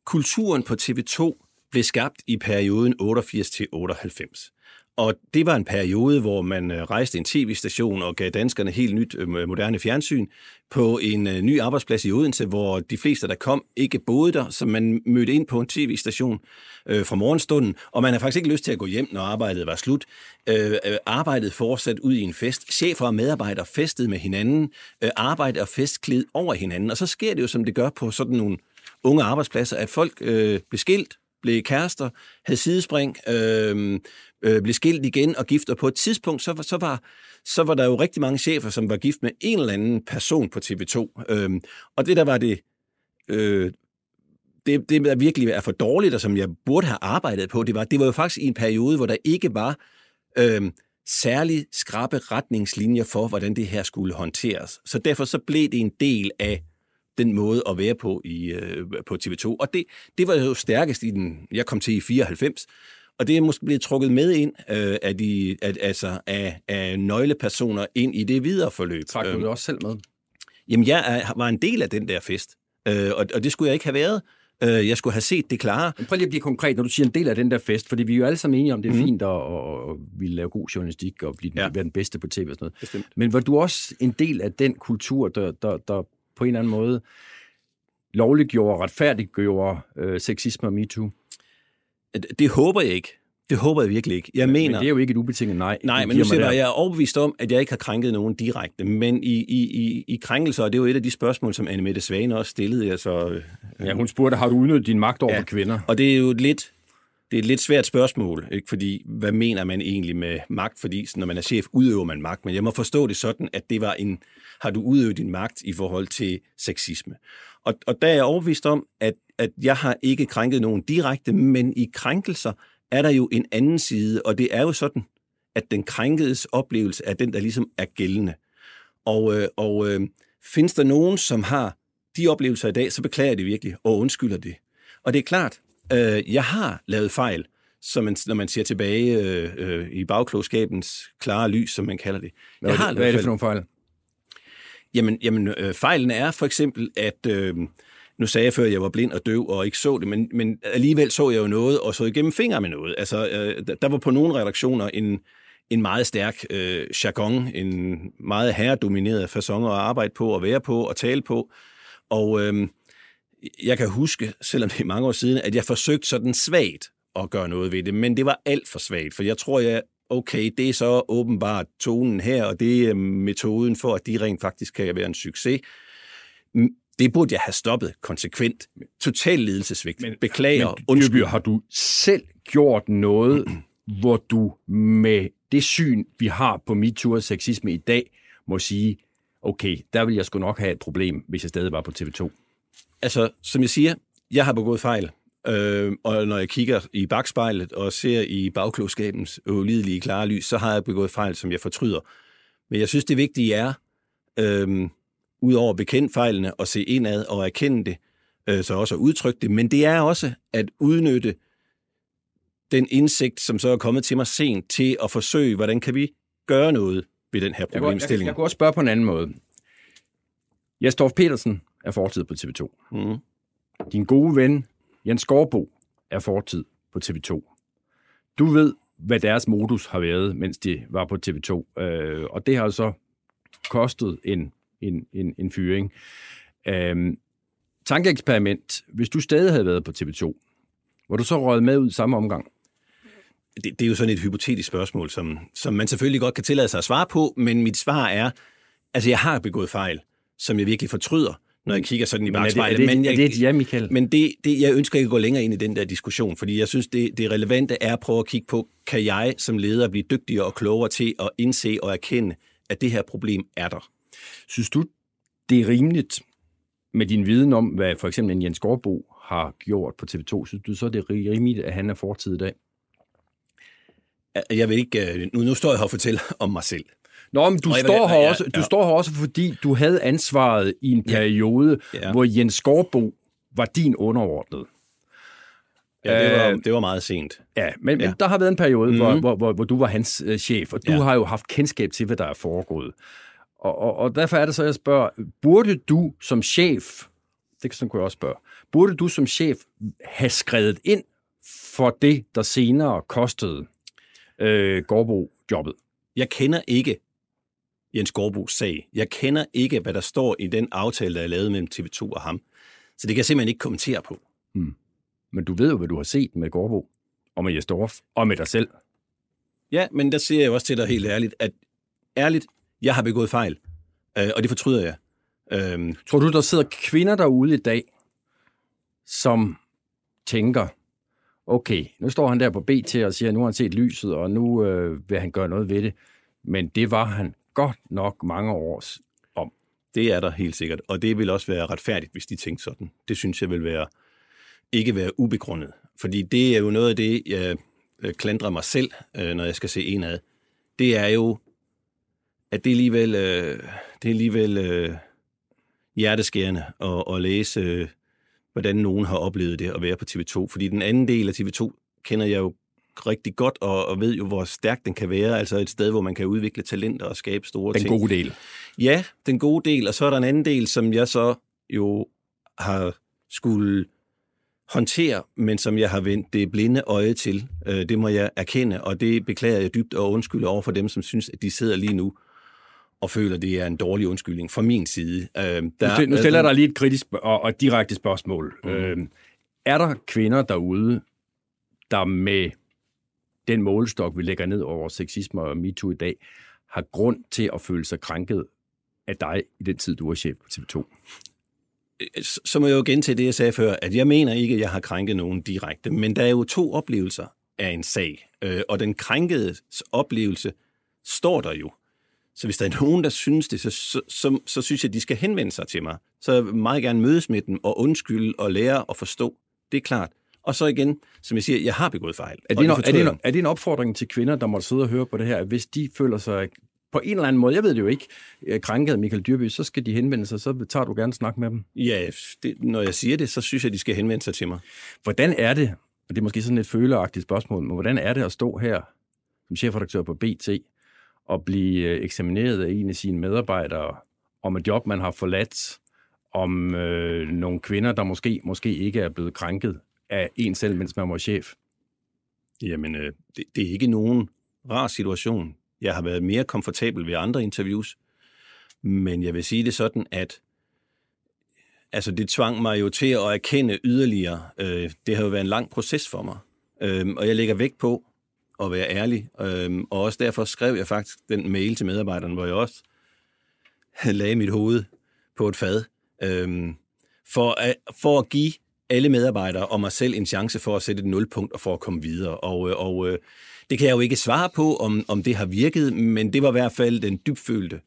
kulturen på TV2 blev skabt i perioden 88 til 98. Og det var en periode, hvor man øh, rejste en tv-station og gav danskerne helt nyt øh, moderne fjernsyn på en øh, ny arbejdsplads i Odense, hvor de fleste, der kom, ikke boede der, så man mødte ind på en tv-station øh, fra morgenstunden, og man havde faktisk ikke lyst til at gå hjem, når arbejdet var slut. Øh, arbejdet fortsat ud i en fest. Chefer og medarbejdere festede med hinanden, øh, arbejde og fest kled over hinanden, og så sker det jo, som det gør på sådan nogle unge arbejdspladser, at folk øh, blev skilt, blev kærester, havde sidespring, øh, øh, blev skilt igen og gift, og på et tidspunkt, så, så, var, så var der jo rigtig mange chefer, som var gift med en eller anden person på TV2. Øh, og det der var det, øh, det, det der virkelig er for dårligt, og som jeg burde have arbejdet på, det var, det var jo faktisk i en periode, hvor der ikke var øh, særlig skrappe retningslinjer for, hvordan det her skulle håndteres. Så derfor så blev det en del af den måde at være på i, øh, på TV2. Og det, det var jo stærkest i den, jeg kom til i 94, og det er måske blevet trukket med ind øh, af, de, af, altså af, af nøglepersoner ind i det videre forløb. Trak du Øhm, det også selv med? Jamen, jeg er, var en del af den der fest, øh, og, og det skulle jeg ikke have været. Øh, jeg skulle have set det klare. Prøv lige at blive konkret, når du siger en del af den der fest, fordi vi er jo alle sammen enige om, det er mm. fint at, at, at ville lave god journalistik og blive den, ja. være den bedste på tv og sådan noget. Bestemt. Men var du også en del af den kultur, der, der, der på en eller anden måde lovliggjorde, retfærdiggjorde øh, sexisme og MeToo? Det, det håber jeg ikke. Det håber jeg virkelig ikke. Jeg Men mener... det er jo ikke et ubetinget nej. Nej, men nu siger jeg, jeg er overbevist om, at jeg ikke har krænket nogen direkte. Men i, i, i, i krænkelser, og det er jo et af de spørgsmål, som Anne Mette Svane også stillede, altså, øh, Ja, hun spurgte, har du udnyttet din magt over Ja. ja. for kvinder? Og det er jo et lidt, det er et lidt svært spørgsmål, ikke? fordi hvad mener man egentlig med magt? Fordi når man er chef, udøver man magt, men jeg må forstå det sådan, at det var en, har du udøvet din magt i forhold til sexisme? Og, og der er jeg overbevist om, at, at jeg har ikke krænket nogen direkte, men i krænkelser er der jo en anden side, og det er jo sådan, at den krænkedes oplevelse er den, der ligesom er gældende. Og, øh, og øh, findes der nogen, som har de oplevelser i dag, så beklager jeg det virkelig og undskylder det. Og det er klart, øh, jeg har lavet fejl, som man, når man ser tilbage øh, øh, i bagklogskabens klare lys, som man kalder det. Hvad, jeg er har det, hvad er det for nogle fejl? Jamen, jamen øh, fejlen er for eksempel, at øh, nu sagde jeg før, at jeg var blind og døv og ikke så det, men, men alligevel så jeg jo noget og så igennem fingre med noget. Altså, øh, der- var på nogle redaktioner en, en meget stærk øh, jargon, en meget herredomineret façon at arbejde på, at være på og tale på. Og øh, jeg kan huske, selvom det er mange år siden, at jeg forsøgte sådan svagt at gøre noget ved det, men det var alt for svagt, for jeg tror, jeg okay, det er så åbenbart tonen her, og det er metoden for, at de rent faktisk kan være en succes. Det burde jeg have stoppet konsekvent. Total ledelsesvigt. Men, Beklager. Men undskyld. Dyrby, har du selv gjort noget, hvor du med det syn, vi har på MeToo og sexisme i dag, må sige, okay, der vil jeg sgu nok have et problem, hvis jeg stadig var på TV2. Altså, som jeg siger, jeg har begået fejl. Øh, og når jeg kigger i bagspejlet og ser i bagklogskabens ulidelige klare lys, så har jeg begået fejl, som jeg fortryder. Men jeg synes, det vigtige er, øh, udover at bekende fejlene og se indad og erkende det, øh, så også at udtrykke det, men det er også at udnytte den indsigt, som så er kommet til mig sent, til at forsøge, hvordan kan vi gøre noget ved den her Jeg kunne, jeg, problemstilling. jeg kunne også spørge på en anden måde. Jastorf Petersen er fortid på TV2. Mm. Din gode ven, Jens Skorbo, er fortid på TV2. Du ved, hvad deres modus har været, mens de var på TV2. Øh, og det har så kostet en, en, en, en fyring. Øh, tankeeksperiment. Hvis du stadig havde været på TV2, var du så røget med ud i samme omgang? det, det er jo sådan et hypotetisk spørgsmål, som, som man selvfølgelig godt kan tillade sig at svare på, men mit svar er, altså jeg har begået fejl, som jeg virkelig fortryder, når jeg kigger sådan i Men er det, er bagspejlet. det, men er jeg, det et ja, Michael? men det, det, jeg ønsker ikke at gå længere ind i den der diskussion, fordi jeg synes, det, det relevante er at prøve at kigge på, kan jeg som leder blive dygtigere og klogere til at indse og erkende, at det her problem er der. Synes du, det er rimeligt med din viden om, hvad for eksempel en Jens Gårdbo har gjort på TV2, synes du så, det er rimeligt, at han er fortid i dag? Jeg vil ikke, øh, nu, nu står jeg her og fortæller om mig selv. Nå, men du, vil- står, her ja, også, du ja. står her også, fordi du havde ansvaret i en Ja. periode, Ja. hvor Jens Gårdbo var din underordnede. Ja, det, var, Øh, det var meget sent. Ja, men, men Ja. der har været en periode, mm-hmm. hvor, hvor, hvor, hvor du var hans øh, chef, og du Ja. har jo haft kendskab til, hvad der er foregået. Og, og, og derfor er det så, jeg spørger, burde du som chef, det kan kunne jeg også spørge, burde du som chef have skrevet ind for det, der senere kostede øh, Gårdbo jobbet? Jeg kender ikke Jens Gårdbos sag. Jeg kender ikke, hvad der står i den aftale, der er lavet mellem TV2 og ham. Så det kan jeg simpelthen ikke kommentere på. Men du ved jo, hvad du har set med Gårdbo, og med Jesdorf, og med dig selv. Ja, men der siger jeg også til dig helt ærligt, at ærligt, jeg har begået fejl, øh, og det fortryder jeg. Øhm, Tror du, der sidder kvinder derude i dag, som tænker, okay, nu står han der på BT og siger, at nu har han set lyset, og nu øh, vil han gøre noget ved det. Men det var han godt nok mange års om. det er der helt sikkert, og det vil også være retfærdigt, hvis de tænker sådan. Det synes jeg vil være ikke være ubegrundet, fordi det er jo noget af det, jeg øh, klandrer mig selv, øh, når jeg skal se en af. Det er jo, at det er alligevel, øh, det er alligevel hjerteskærende at, at læse, hvordan nogen har oplevet det at være på TV2. Fordi den anden del af TV2 kender jeg jo rigtig godt, og, og ved jo, hvor stærk den kan være. Altså et sted, hvor man kan udvikle talenter og skabe store Den ting. gode del. Ja, den gode del, og så er der en anden del, som jeg så jo har skulle håndtere, men som jeg har vendt det blinde øje til. Øh, Det må jeg erkende, og det beklager jeg dybt og undskylder over for dem, som synes, at de sidder lige nu og føler, at det er en dårlig undskyldning fra min side. Øh, Der, Nu, stil- nu stiller jeg dig lige et kritisk og, og direkte spørgsmål. Mm. Øh, er der kvinder derude, der med den målestok, vi lægger ned over sexisme og MeToo i dag, har grund til at føle sig krænket af dig i den tid, du var chef på TV2? Øh, så må jeg jo gentage det, jeg sagde før, at jeg mener ikke, at jeg har krænket nogen direkte, men der er jo to oplevelser af en sag, øh, og den krænkede oplevelse står der jo. Så hvis der er nogen, der synes det, så, så, så, så synes jeg, at de skal henvende sig til mig. Så jeg vil meget gerne mødes med dem og undskylde og lære og forstå. Det er klart. Og så igen, som jeg siger, jeg har begået fejl. Er det, en, er, det en, er det en opfordring til kvinder, der måtte sidde og høre på det her, at hvis de føler sig på en eller anden måde, jeg ved det jo ikke, øh, krænket af Michael Dyrby, så skal de henvende sig, så tager du gerne snak med dem. Ja, det, når jeg siger det, så synes jeg, de skal henvende sig til mig. Hvordan er det, og det er måske sådan et føleagtigt spørgsmål, men hvordan er det at stå her som chefredaktør på BT og blive øh, eksamineret af en af sine medarbejdere om et job, man har forladt, om øh, nogle kvinder, der måske, måske ikke er blevet krænket af en selv, mens man var chef? Jamen, øh, det, det er ikke nogen rar situation. Jeg har været mere komfortabel ved andre interviews, men jeg vil sige det sådan, at altså, det tvang mig jo til at erkende yderligere. Øh, det har jo været en lang proces for mig, øh, og jeg lægger vægt på at være ærlig, øh, og også derfor skrev jeg faktisk den mail til medarbejderne, hvor jeg også lagde mit hoved på et fad, øh, for, at, for at give alle medarbejdere og mig selv en chance for at sætte et nulpunkt og for at komme videre. Og, øh, og øh, det kan jeg jo ikke svare på, om, om det har virket, men det var i hvert fald den dybfølte,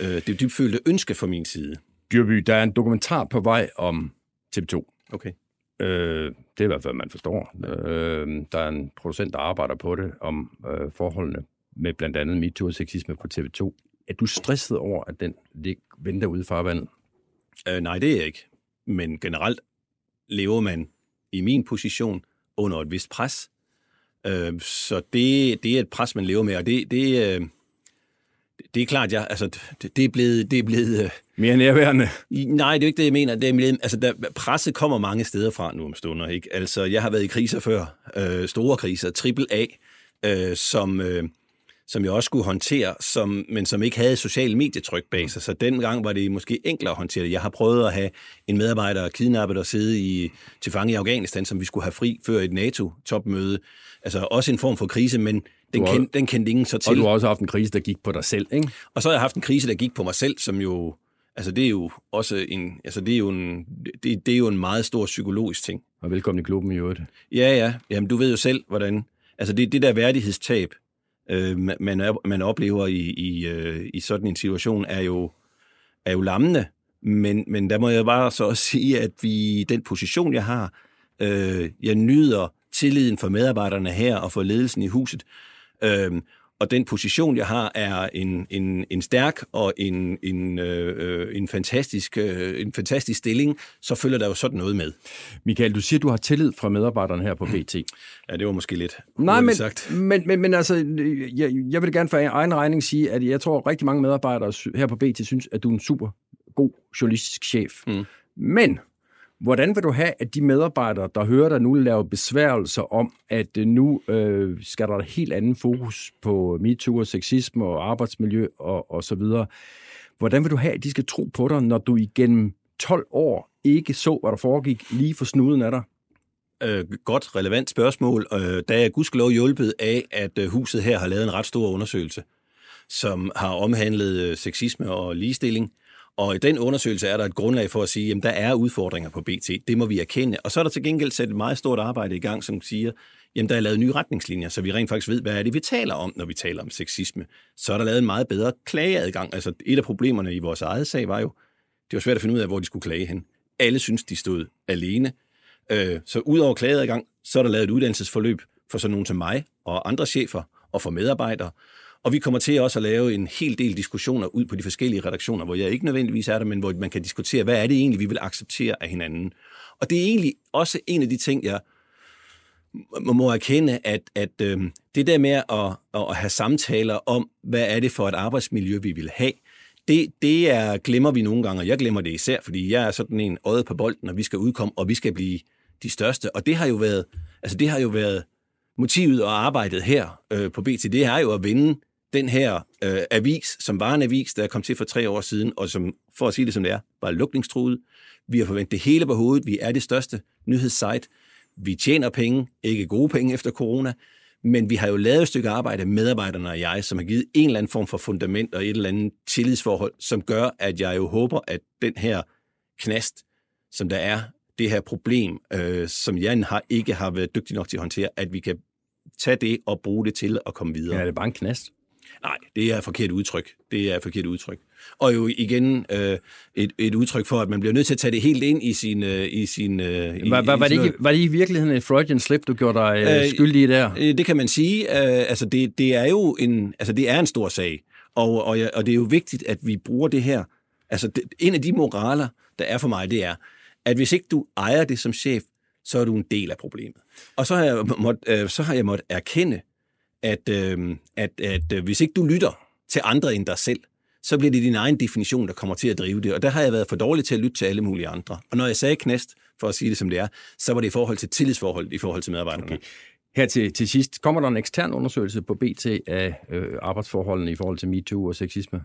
øh, det dybfølte ønske fra min side. Dyrby, der er en dokumentar på vej om TV2. Okay. Øh, det er i hvert fald, man forstår. Øh, der er en producent, der arbejder på det, om øh, forholdene med blandt andet MeToo og sexisme på TV2. Er du stresset over, at den lig- venter ude i farvandet? Øh, nej, det er jeg ikke. Men generelt lever man i min position under et vist pres. Øh, så det, det er et pres, man lever med, og det, det, øh, det er klart, jeg, altså, det, det er blevet... Det er blevet øh, Mere nærværende. Nej, det er jo ikke det, jeg mener. Det er, altså, der, presset kommer mange steder fra nu om stunder. Ikke? Altså, jeg har været i kriser før. Øh, store kriser. Triple A, øh, som, øh, som jeg også skulle håndtere, som, men som ikke havde social medietryk bag sig. Så dengang var det måske enklere at håndtere det. Jeg har prøvet at have en medarbejder kidnappet og sidde i, til fange i Afghanistan, som vi skulle have fri før et NATO-topmøde. Altså også en form for krise, men den, har- kend, den kendte ingen så til. Og du har også haft en krise, der gik på dig selv, ikke? Og så har jeg haft en krise, der gik på mig selv, som jo, altså det er jo også en, altså det er jo en, det, det er jo en meget stor psykologisk ting. Og velkommen i klubben i øvrigt. Ja, ja, jamen du ved jo selv, hvordan, altså det, det der værdighedstab, øh, man- man, oplever i, i, øh, i sådan en situation, er jo, er jo lammende. Men, men der må jeg bare så også sige, at vi den position, jeg har, øh, jeg nyder tilliden for medarbejderne her og for ledelsen i huset. Øh, og den position, jeg har, er en, en, en stærk og en, en, øh, en, fantastisk, øh, en fantastisk stilling, så følger der jo sådan noget med. Michael, du siger, du har tillid fra medarbejderne her på BT. Ja, det var måske lidt Nej, men, sagt. men, men, men altså, jeg, jeg vil gerne for egen regning sige, at jeg tror, at rigtig mange medarbejdere her på BT synes, at du er en super god journalistisk chef. Mm. Men hvordan vil du have, at de medarbejdere, der hører dig nu, lave besværgelser om, at øh, nu øh, skal der et helt andet fokus på MeToo og sexisme og arbejdsmiljø og, og så videre. Hvordan vil du have, at de skal tro på dig, når du igennem 12 år ikke så, hvad der foregik lige for snuden af dig? Øh, godt, relevant spørgsmål. Øh, der er gudskelov hjulpet af, at øh, huset her har lavet en ret stor undersøgelse, som har omhandlet øh, sexisme og ligestilling. Og i den undersøgelse er der et grundlag for at sige, at der er udfordringer på BT. Det må vi erkende. Og så er der til gengæld sat et meget stort arbejde i gang, som siger, jamen der er lavet nye retningslinjer, så vi rent faktisk ved, hvad er det, vi taler om, når vi taler om sexisme. Så er der lavet en meget bedre klageadgang. Altså et af problemerne i vores eget sag var jo, det var svært at finde ud af, hvor de skulle klage hen. Alle synes, de stod alene. Øh, så udover klageadgang, så er der lavet et uddannelsesforløb for sådan nogen som mig og andre chefer og for medarbejdere. Og vi kommer til også at lave en hel del diskussioner ud på de forskellige redaktioner, hvor jeg ikke nødvendigvis er der, men hvor man kan diskutere, hvad er det egentlig, vi vil acceptere af hinanden. Og det er egentlig også en af de ting, jeg må erkende, at, at øh, det der med at, at have samtaler om, hvad er det for et arbejdsmiljø, vi vil have, det, det er, glemmer vi nogle gange, og jeg glemmer det især, fordi jeg er sådan en øjet på bolden, og vi skal udkomme, og vi skal blive de største. Og det har jo været, altså det har jo været motivet og arbejdet her øh, på BT, det er jo at vinde den her øh, avis, som var en avis, der kom til for tre år siden, og som, for at sige det som det er, var lukningstruet. Vi har forventet det hele på hovedet. Vi er det største nyhedssite. Vi tjener penge, ikke gode penge efter corona, men vi har jo lavet et stykke arbejde, medarbejderne og jeg, som har givet en eller anden form for fundament og et eller andet tillidsforhold, som gør, at jeg jo håber, at den her knast, som der er, det her problem, øh, som jeg har, ikke har været dygtig nok til at håndtere, at vi kan tage det og bruge det til at komme videre. Ja, det er bare en knast? Nej, det er et forkert udtryk. Det er et forkert udtryk. Og jo igen øh, et, et udtryk for, at man bliver nødt til at tage det helt ind i sin... Øh, i sin øh, var, var, var, det ikke, var det i virkeligheden et Freudian slip, du gjorde dig øh, øh, skyldig i der? Øh, det kan man sige. Øh, altså, det, det er jo en, altså, det er en stor sag. Og, og, og det er jo vigtigt, at vi bruger det her. Altså, det, en af de moraler, der er for mig, det er, at hvis ikke du ejer det som chef, så er du en del af problemet. Og så har jeg måttet, øh, så har jeg måttet erkende, at, øh, at, at øh, hvis ikke du lytter til andre end dig selv, så bliver det din egen definition, der kommer til at drive det. Og der har jeg været for dårlig til at lytte til alle mulige andre. Og når jeg sagde knæst, for at sige det som det er, så var det i forhold til tillidsforhold i forhold til medarbejderne. Okay. Her til, til sidst, kommer der en ekstern undersøgelse på BT af øh, arbejdsforholdene i forhold til MeToo og sexisme?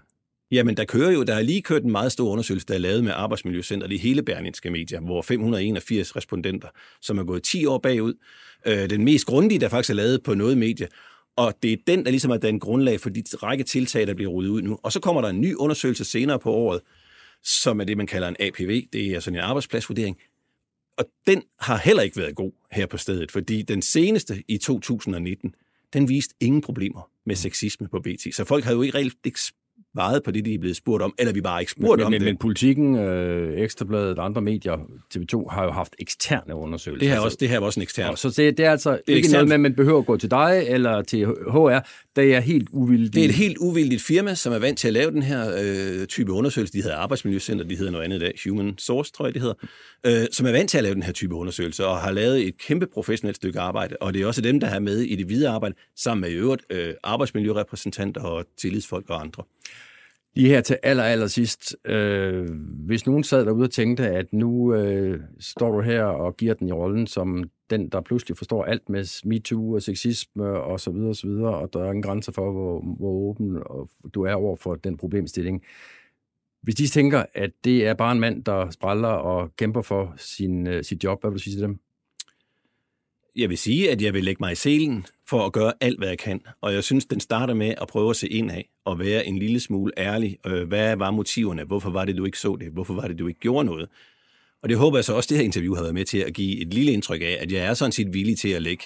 Jamen, der kører jo, der er lige kørt en meget stor undersøgelse, der er lavet med Arbejdsmiljøcenteret i hele Berlinske Medier, hvor 581 respondenter, som er gået 10 år bagud. Øh, den mest grundige, der faktisk er lavet på noget medie, og det er den, der ligesom er den grundlag for de række tiltag, der bliver ryddet ud nu. Og så kommer der en ny undersøgelse senere på året, som er det, man kalder en APV. Det er sådan en arbejdspladsvurdering. Og den har heller ikke været god her på stedet, fordi den seneste i 2019, den viste ingen problemer med sexisme på BT. Så folk havde jo ikke reelt ikke svaret på det, de er blevet spurgt om, eller vi bare ikke spurgt men, om men, det. Men politikken, øh, Ekstrabladet og andre medier, TV2, har jo haft eksterne undersøgelser. Det her, også, det her var også en ekstern. Så det, det er altså det er ikke ekstern. noget med, at man behøver at gå til dig eller til HR. Det er helt uvildigt. Det er et helt uvildigt firma, som er vant til at lave den her øh, type undersøgelse. De hedder Arbejdsmiljøcenter, de hedder noget andet i dag, Human Source, tror jeg, det hedder. Øh, som er vant til at lave den her type undersøgelse, og har lavet et kæmpe professionelt stykke arbejde. Og det er også dem, der har med i det videre arbejde, sammen med i øvrigt øh, arbejdsmiljørepræsentanter og tillidsfolk og andre. Lige her til aller, aller sidst. Øh, hvis nogen sad derude og tænkte, at nu øh, står du her og giver den i rollen som den, der pludselig forstår alt med MeToo og sexisme og så videre og så videre, og der er ingen grænser for, hvor, hvor åben du er over for den problemstilling. Hvis de tænker, at det er bare en mand, der spræller og kæmper for sin, øh, sit job, hvad vil du sige til dem? Jeg vil sige, at jeg vil lægge mig i selen for at gøre alt, hvad jeg kan. Og jeg synes, den starter med at prøve at se ind af og være en lille smule ærlig. Øh, hvad var motiverne? Hvorfor var det, du ikke så det? Hvorfor var det, du ikke gjorde noget? Og det håber jeg så også, det her interview har været med til at give et lille indtryk af, at jeg er sådan set villig til at lægge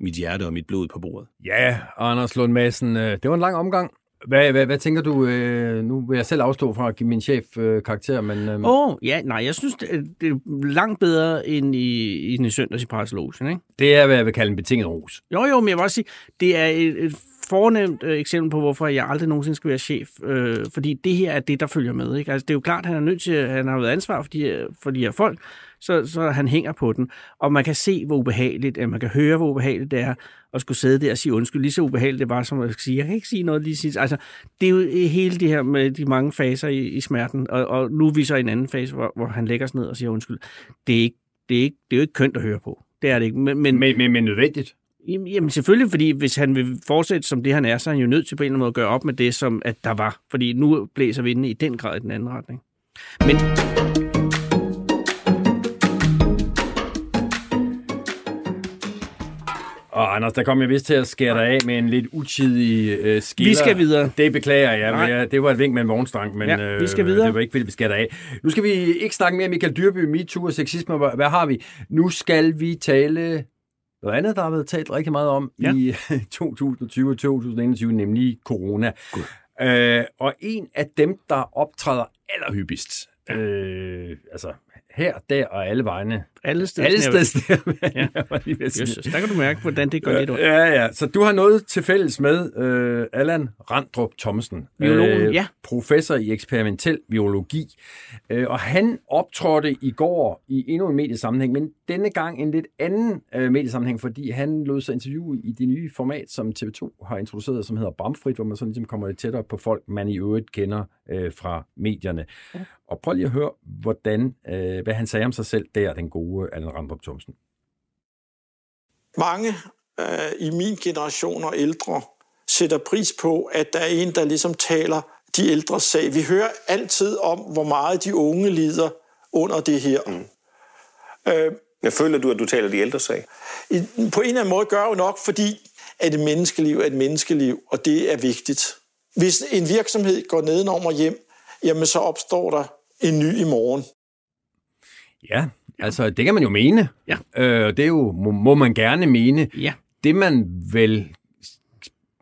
mit hjerte og mit blod på bordet. Ja, Anders Lund Madsen, øh, det var en lang omgang. Hvad, hvad, hvad tænker du? Øh, nu vil jeg selv afstå fra at give min chef øh, karakter, men... Åh, øh... oh, ja, nej, jeg synes, det, det er langt bedre end i, i den søndags i Parasologen, ikke? Det er, hvad jeg vil kalde en betinget ros. Jo, jo, men jeg vil også sige, det er et, et fornemt øh, eksempel på, hvorfor jeg aldrig nogensinde skal være chef. Øh, fordi det her er det, der følger med. Ikke? Altså, det er jo klart, han er nødt til, at han har været ansvar for de, for de her folk, så, så han hænger på den. Og man kan se, hvor ubehageligt, at man kan høre, hvor ubehageligt det er at skulle sidde der og sige undskyld. Lige så ubehageligt det var, som at sige, jeg kan ikke sige noget lige sidst. Altså, det er jo hele det her med de mange faser i, i smerten, og, og nu er vi så i en anden fase, hvor, hvor han lægger sig ned og siger undskyld. Det er, ikke, det, er ikke, det er jo ikke kønt at høre på. Det er det ikke. Men, men, men, men, men nødvendigt. Jamen selvfølgelig, fordi hvis han vil fortsætte som det, han er, så er han jo nødt til på en eller anden måde at gøre op med det, som at der var. Fordi nu blæser vinden i den grad i den anden retning. Men Og Anders, der kom jeg vist til at skære dig af med en lidt utidig øh, skiller. Vi skal videre. Det beklager jeg, men jeg, det var et vink med en vognstang, men ja, vi skal videre. det var ikke, fordi vi dig af. Nu skal vi ikke snakke mere om Michael Dyrby, MeToo og sexisme. Hvad, hvad har vi? Nu skal vi tale noget andet, der har været talt rigtig meget om ja. i 2020 og 2021, nemlig corona. Øh, og en af dem, der optræder allerhyppigst, øh, altså her, der og alle vegne, Alle steder. Alle steder. Ja. Jesus, der kan du mærke, hvordan det går lidt ondt. Ja, ja. Så du har noget til fælles med øh, Allan Randrup Thomsen. Biologen, ja. Professor i eksperimentel biologi. Øh, og han optrådte i går i endnu en mediesammenhæng, men denne gang en lidt anden øh, mediesammenhæng, fordi han lod sig interviewe i det nye format, som TV2 har introduceret, som hedder Bramfrit, hvor man sådan ligesom kommer lidt tættere på folk, man i øvrigt kender øh, fra medierne. Ja. Og prøv lige at høre, hvordan, øh, hvad han sagde om sig selv der, den gode Allan Randrup Thomsen. Mange øh, i min generation og ældre sætter pris på, at der er en, der ligesom taler de ældre sag. Vi hører altid om, hvor meget de unge lider under det her. Mm. Øh, jeg føler du, at du taler de ældre sag? I, på en eller anden måde gør jeg jo nok, fordi at et menneskeliv er et menneskeliv, og det er vigtigt. Hvis en virksomhed går nedenom og hjem, jamen så opstår der en ny i morgen. Ja, altså det kan man jo mene. Ja. Øh, det er jo, må, må man gerne mene. Ja. Det man vel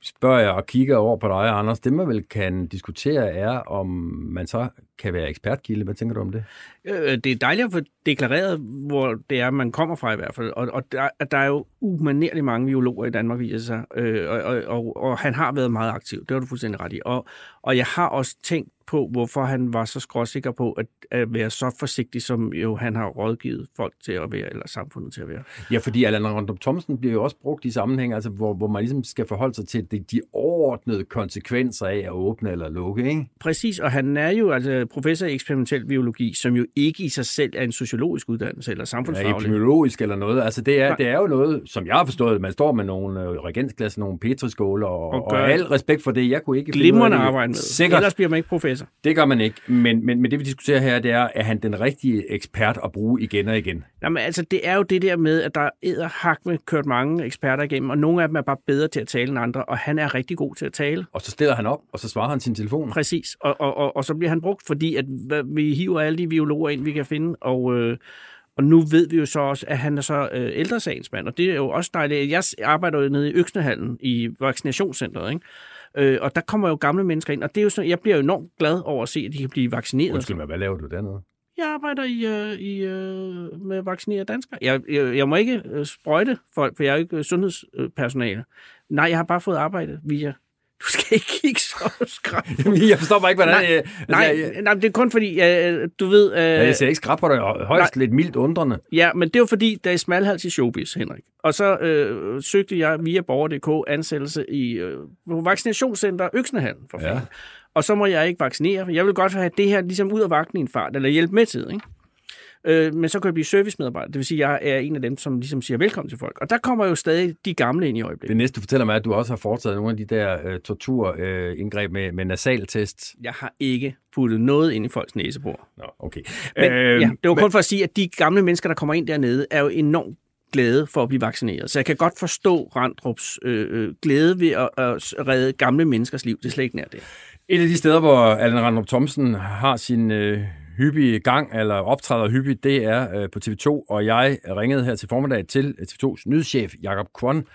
spørger jeg og kigger over på dig, Anders, det man vel kan diskutere er, om man så kan være ekspertkilde. Hvad tænker du om det? Øh, det er dejligt at få deklareret, hvor det er, man kommer fra i hvert fald. Og, og der, der er jo umanerligt mange biologer i Danmark, viser sig. Øh, og, og, og, og han har været meget aktiv. Det har du fuldstændig ret i. Og, og jeg har også tænkt på, hvorfor han var så skråsikker på at, at være så forsigtig, som jo han har rådgivet folk til at være, eller samfundet til at være. Ja, fordi Allan Randrup Thomsen bliver jo også brugt i sammenhæng, altså, hvor, hvor man ligesom skal forholde sig til de, de overordnede konsekvenser af at åbne eller lukke, ikke? Præcis, og han er jo altså professor i eksperimentel biologi, som jo ikke i sig selv er en sociologisk uddannelse eller samfundsfaglig. Ja, epidemiologisk eller noget. Altså det er, det er jo noget, som jeg har forstået, man står med nogle øh, regensklasser, nogle petriskåler, og, og, og al respekt for det, jeg kunne ikke... Glimrende arbejde med. Sikkert. Ellers bliver man ikke professor. Det gør man ikke, men, men, men det vi diskuterer her, det er, er han den rigtige ekspert at bruge igen og igen? Jamen altså, det er jo det der med, at der er hak med kørt mange eksperter igennem, og nogle af dem er bare bedre til at tale end andre, og han er rigtig god til at tale. Og så stiller han op, og så svarer han sin telefon. Præcis, og, og, og, og så bliver han brugt, fordi at vi hiver alle de biologer ind, vi kan finde, og... Øh, og nu ved vi jo så også, at han er så øh, ældresagsmand, og det er jo også dejligt. Jeg arbejder jo nede i Øksnehallen i vaccinationscentret, ikke? Øh, og der kommer jo gamle mennesker ind, og det er jo sådan, jeg bliver jo enormt glad over at se, at de kan blive vaccineret. Undskyld mig, hvad laver du dernede? Jeg arbejder i, øh, i, øh, med vaccinere danskere. Jeg, jeg, jeg må ikke øh, sprøjte folk, for jeg er jo ikke sundhedspersonale. Nej, jeg har bare fået arbejde via du skal ikke kigge så skræt. jeg forstår bare ikke, hvordan... Nej, jeg, nej, jeg, nej, det er kun fordi, uh, du ved... Ja, jeg ser ikke skræt på dig, højst nej, lidt mildt undrende. Ja, men det er jo fordi, der er smalhals i showbiz, Henrik. Og så uh, søgte jeg via Borger.dk ansættelse i på vaccinationscenter Øksnehallen, for ja. Og så må jeg ikke vaccinere, for jeg vil godt have det her ligesom ud af vagten i en fart, eller hjælpe med til, ikke? Øh, men så kan jeg blive servicemedarbejder. Det vil sige, at jeg er en af dem, som ligesom siger velkommen til folk. Og der kommer jo stadig de gamle ind i øjeblikket. Det næste, du fortæller mig, at du også har foretaget nogle af de der øh, torturindgreb øh, med, med nasaltest. Jeg har ikke puttet noget ind i folks næsebor. Nå, okay. Men, øh, ja, det var men... kun for at sige, at de gamle mennesker, der kommer ind dernede, er jo enormt glade for at blive vaccineret. Så jeg kan godt forstå Randrups øh, øh glæde ved at, at redde gamle menneskers liv. Det er slet ikke nær det. Et af de steder, hvor Allan Randrup Thomsen har sin øh, hyppig gang, eller optræder hyppigt, det er øh, på TV2, og jeg ringede her til formiddag til øh, TV2's nyhedschef, Jakob Kwon,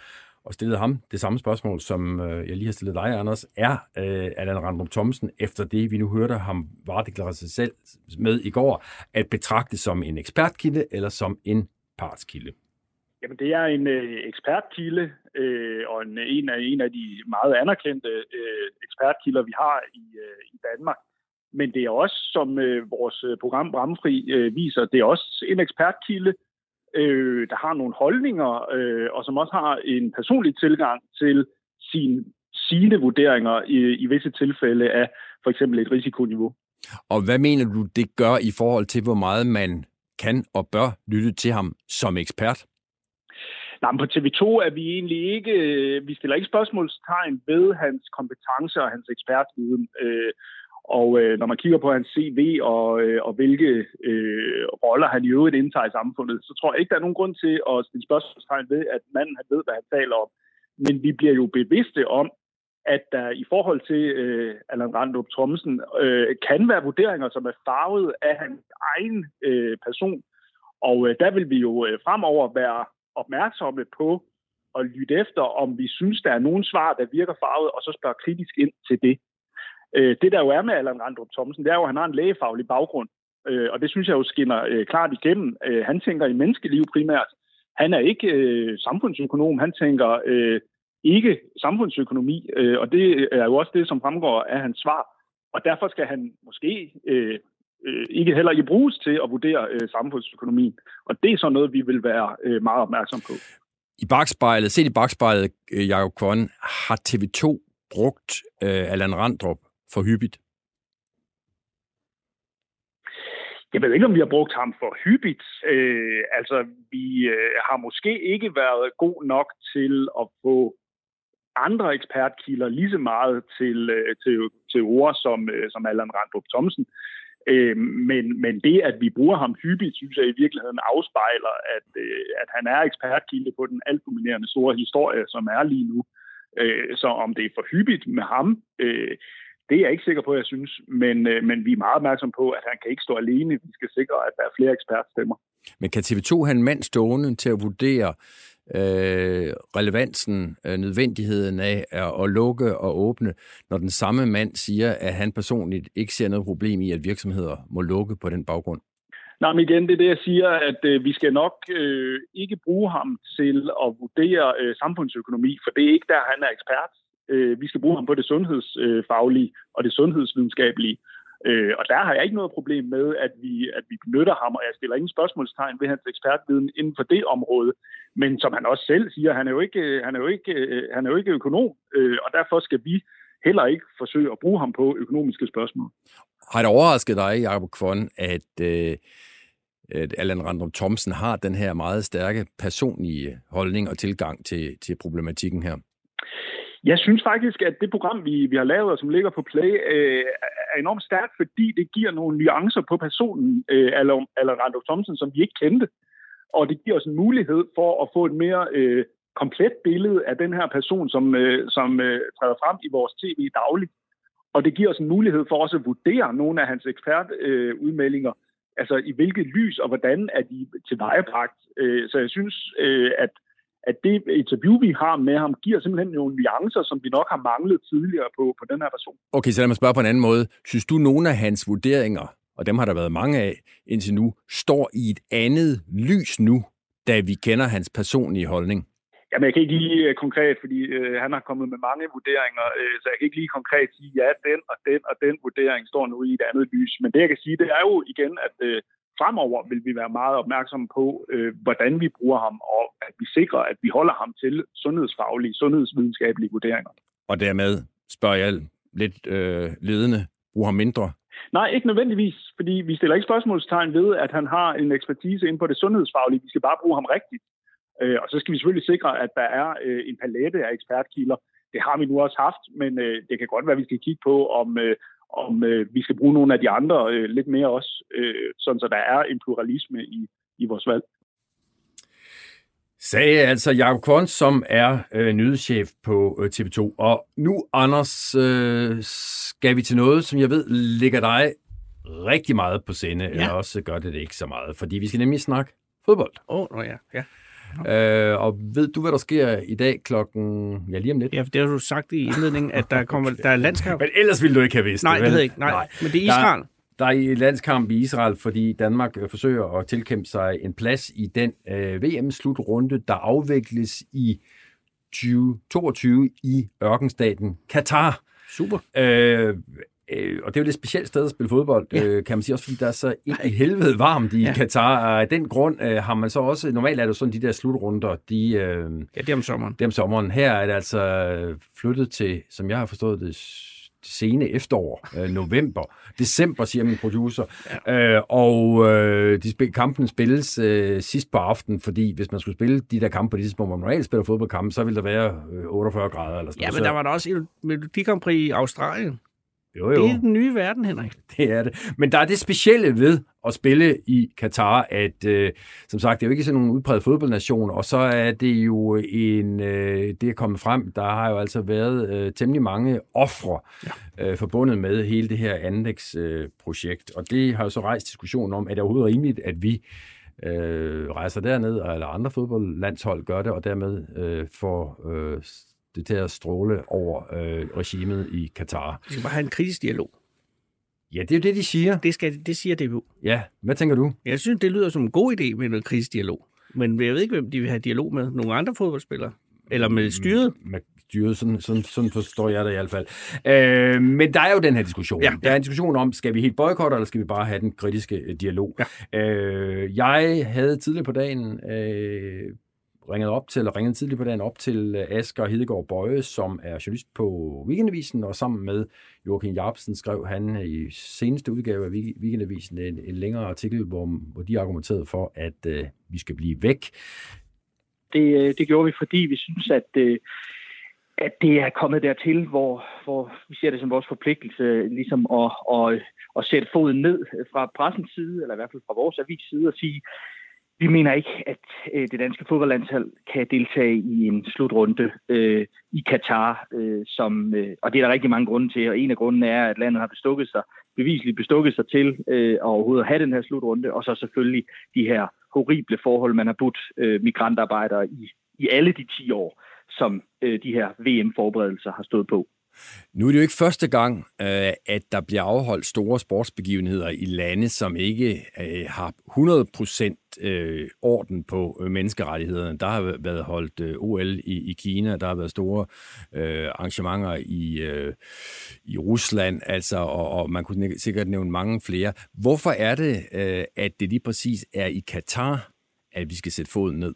og stillede ham det samme spørgsmål, som øh, jeg lige har stillet dig, Anders. Er øh, Allan Randrup Thomsen, efter det vi nu hørte ham varedeklarere sig selv med i går, at betragte som en ekspertkilde eller som en partskilde? Jamen, det er en øh, ekspertkilde, øh, og en, en, af, en af de meget anerkendte øh, ekspertkilder, vi har i, øh, i Danmark. Men det er også, som øh, vores øh, program Bramfri øh, viser, det er også en ekspertkilde, øh, der har nogle holdninger, øh, og som også har en personlig tilgang til sin, sine vurderinger i, i visse tilfælde af for eksempel et risikoniveau. Og hvad mener du, det gør i forhold til, hvor meget man kan og bør lytte til ham som ekspert? Nej, men på TV2 er vi egentlig ikke, øh, vi stiller ikke spørgsmålstegn ved hans kompetencer og hans ekspertviden. Øh, og øh, når man kigger på hans CV og, øh, og hvilke øh, roller han i øvrigt indtager i samfundet, så tror jeg ikke, der er nogen grund til at stille spørgsmålstegn ved, at manden han ved, hvad han taler om. Men vi bliver jo bevidste om, at der i forhold til øh, Allan Randrup Thomsen øh, kan være vurderinger, som er farvet af hans egen øh, person. Og øh, der vil vi jo øh, fremover være opmærksomme på at lytte efter, om vi synes, der er nogen svar, der virker farvet, og så spørge kritisk ind til det. Øh, det der jo er med Allan Randrup Thomsen, det er jo, at han har en lægefaglig baggrund. øh, og det synes jeg jo skinner øh, klart igennem. Øh, han tænker i menneskeliv primært. Han er ikke øh, samfundsøkonom, han tænker øh, ikke samfundsøkonomi, øh, og det er jo også det, som fremgår af hans svar. Og derfor skal han måske øh, øh, ikke heller ikke bruges til at vurdere øh, samfundsøkonomien. Og det er så noget, vi vil være øh, meget opmærksom på. I bagspejlet, set i bagspejlet, øh, Jacob Kvon, har TV2 brugt øh, Allan Randrup for hyppigt? Jeg ved ikke, om vi har brugt ham for hyppigt. Øh, altså, vi øh, har måske ikke været god nok til at få andre ekspertkilder lige så meget til, øh, til, til ord som, øh, som Allan Randrup Thomsen. Øh, men, men det, at vi bruger ham hyppigt, synes jeg i virkeligheden afspejler, at, øh, at han er ekspertkilde på den altdominerende store historie, som er lige nu. Øh, så om det er for hyppigt med ham, øh, det er jeg ikke sikker på, jeg synes, men, øh, men vi er meget opmærksom på, at han kan ikke stå alene. Vi skal sikre, at der er flere ekspertstemmer. Men kan TV2 have en mand stående til at vurdere øh, relevansen, øh, nødvendigheden af at, at lukke og åbne, når den samme mand siger, at han personligt ikke ser noget problem i, at virksomheder må lukke på den baggrund? Nej, men igen, det er det, jeg siger, at øh, vi skal nok øh, ikke bruge ham til at vurdere øh, samfundsøkonomi, for det er ikke der, han er ekspert. Øh, vi skal bruge ham på det sundhedsfaglige og det sundhedsvidenskabelige. Øh, og der har jeg ikke noget problem med, at vi, at vi benytter ham, og jeg stiller ingen spørgsmålstegn ved hans ekspertviden inden for det område. Men som han også selv siger, han er jo ikke, han er jo ikke, han er jo ikke økonom, øh, og derfor skal vi heller ikke forsøge at bruge ham på økonomiske spørgsmål. Har det overrasket dig, Jacob Kvon, at, øh, at Allan Randrup Thomsen har den her meget stærke personlige holdning og tilgang til, til problematikken her? Jeg synes faktisk, at det program, vi, vi har lavet, og som ligger på Play, øh, er enormt stærkt, fordi det giver nogle nuancer på personen, øh, eller Randolph Thompson, som vi ikke kendte. Og det giver os en mulighed for at få et mere øh, komplet billede af den her person, som, øh, som øh, træder frem i vores tv dagligt. Og det giver os en mulighed for også at vurdere nogle af hans ekspertudmeldinger, øh, altså i hvilket lys og hvordan er de tilvejebragt. Øh, så jeg synes, øh, at at det interview, vi har med ham, giver simpelthen nogle nuancer, som vi nok har manglet tidligere på, på den her person. Okay, så lad mig spørge på en anden måde. Synes du, nogle af hans vurderinger, og dem har der været mange af indtil nu, står i et andet lys nu, da vi kender hans personlige holdning? Jamen, jeg kan ikke lige uh, konkret, fordi uh, han har kommet med mange vurderinger, uh, så jeg kan ikke lige konkret sige, ja, den og den og den vurdering står nu i et andet lys. Men det, jeg kan sige, det er jo igen, at uh, fremover vil vi være meget opmærksomme på, øh, hvordan vi bruger ham, og at vi sikrer, at vi holder ham til sundhedsfaglige, sundhedsvidenskabelige vurderinger. Og dermed spørger jeg lidt øh, ledende, bruger ham mindre? Nej, ikke nødvendigvis, fordi vi stiller ikke spørgsmålstegn ved, at han har en ekspertise inden på det sundhedsfaglige. Vi skal bare bruge ham rigtigt. Øh, og så skal vi selvfølgelig sikre, at der er øh, en palette af ekspertkilder. Det har vi nu også haft, men øh, det kan godt være, at vi skal kigge på, om, øh, om øh, vi skal bruge nogle af de andre øh, lidt mere også, øh, sådan så der er en pluralisme i, i vores valg. Sagde altså Jacob Kvons, som er øh, nyhedschef på øh, TV2. Og nu, Anders, øh, skal vi til noget, som jeg ved ligger dig rigtig meget på sinde, ja. eller også gør det det ikke så meget, fordi vi skal nemlig snakke fodbold. Åh, oh, ja, ja. Øh, og ved du, hvad der sker i dag klokken... Ja, lige om lidt. Ja, for det har du sagt i indledningen, at der, kommer, der er landskamp. Men ellers ville du ikke have vidst Nej, det, det havde ikke. Nej. Nej. Men det er Israel. Der, der er landskamp i Israel, fordi Danmark øh, forsøger at tilkæmpe sig en plads i den øh, VM-slutrunde, der afvikles i 2022 i ørkenstaten Katar. Super. Øh, Øh, og det er jo et specielt sted at spille fodbold, ja. øh, kan man sige, også fordi der er så ind i helvede varmt i ja. Katar. Og af den grund øh, har man så også, normalt er det jo sådan, de der slutrunder, de... Øh, ja, det er om sommeren. Det er om sommeren. Her er det altså flyttet til, som jeg har forstået det, sene efterår, øh, november, december, siger min producer. Ja. Øh, og øh, de spil, kampen spilles øh, sidst på aftenen, fordi hvis man skulle spille de der kampe på det tidspunkt, hvor man normalt spiller fodboldkampe, så ville der være øh, 48 grader eller sådan Ja, men der var der også Melodi Grand Prix i Australien. Jo, jo. Det er den nye verden, Henrik. Det er det. Men der er det specielle ved at spille i Katar, at øh, som sagt, det er jo ikke sådan en udpræget fodboldnation, og så er det jo en, øh, det er kommet frem, der har jo altså været øh, temmelig mange ofre ja. øh, forbundet med hele det her anlægsprojekt, øh, og det har jo så rejst diskussion om, er det overhovedet rimeligt, at vi øh, rejser derned, eller andre fodboldlandshold gør det, og dermed øh, får øh, det til at stråle over øh, regimet i Katar. Vi skal bare have en kritisk dialog. Ja, det er jo det, de siger. Det, skal, det siger DBU. Ja, hvad tænker du? Jeg synes, det lyder som en god idé med noget krigsdialog. Men jeg ved ikke, hvem de vil have dialog med. Nogle andre fodboldspillere? Eller med styret? Med styret, sådan, sådan, sådan forstår jeg det i hvert fald. Øh, men der er jo den her diskussion. Ja. Der er en diskussion om, skal vi helt boykotte, eller skal vi bare have den kritiske øh, dialog? Ja. Øh, jeg havde tidligere på dagen øh, ringede op til, eller ringede tidligt på dagen op til øh, Asger Hedegaard Bøje, som er journalist på Weekendavisen, og sammen med Joachim Jacobsen skrev han øh, i seneste udgave af Weekendavisen en, en længere artikel, hvor, hvor de argumenterede for, at øh, vi skal blive væk. Det, øh, det gjorde vi, fordi vi synes, at, øh, at det er kommet dertil, hvor, hvor vi ser det som vores forpligtelse ligesom at, at, at sætte foden ned fra pressens side, eller i hvert fald fra vores avis side, og sige, vi mener ikke, at øh, det danske fodboldlandshold kan deltage i en slutrunde øh, i Katar, øh, som, øh, og det er der rigtig mange grunde til, og en af grundene er, at landet har bestukket sig, beviseligt bestukket sig til øh, at overhovedet have den her slutrunde, og så selvfølgelig de her horrible forhold, man har budt øh, migrantarbejdere i, i alle de 10 år, som øh, de her VM-forberedelser har stået på. Nu er det jo ikke første gang, øh, at der bliver afholdt store sportsbegivenheder i lande, som ikke øh, har 100% øh, orden på menneskerettighederne. Der har været holdt OL i, i Kina, der har været store arrangementer i, i Rusland, altså, og, man kunne sikkert nævne mange flere. Hvorfor er det, at det lige præcis er i Katar, at vi skal sætte foden ned?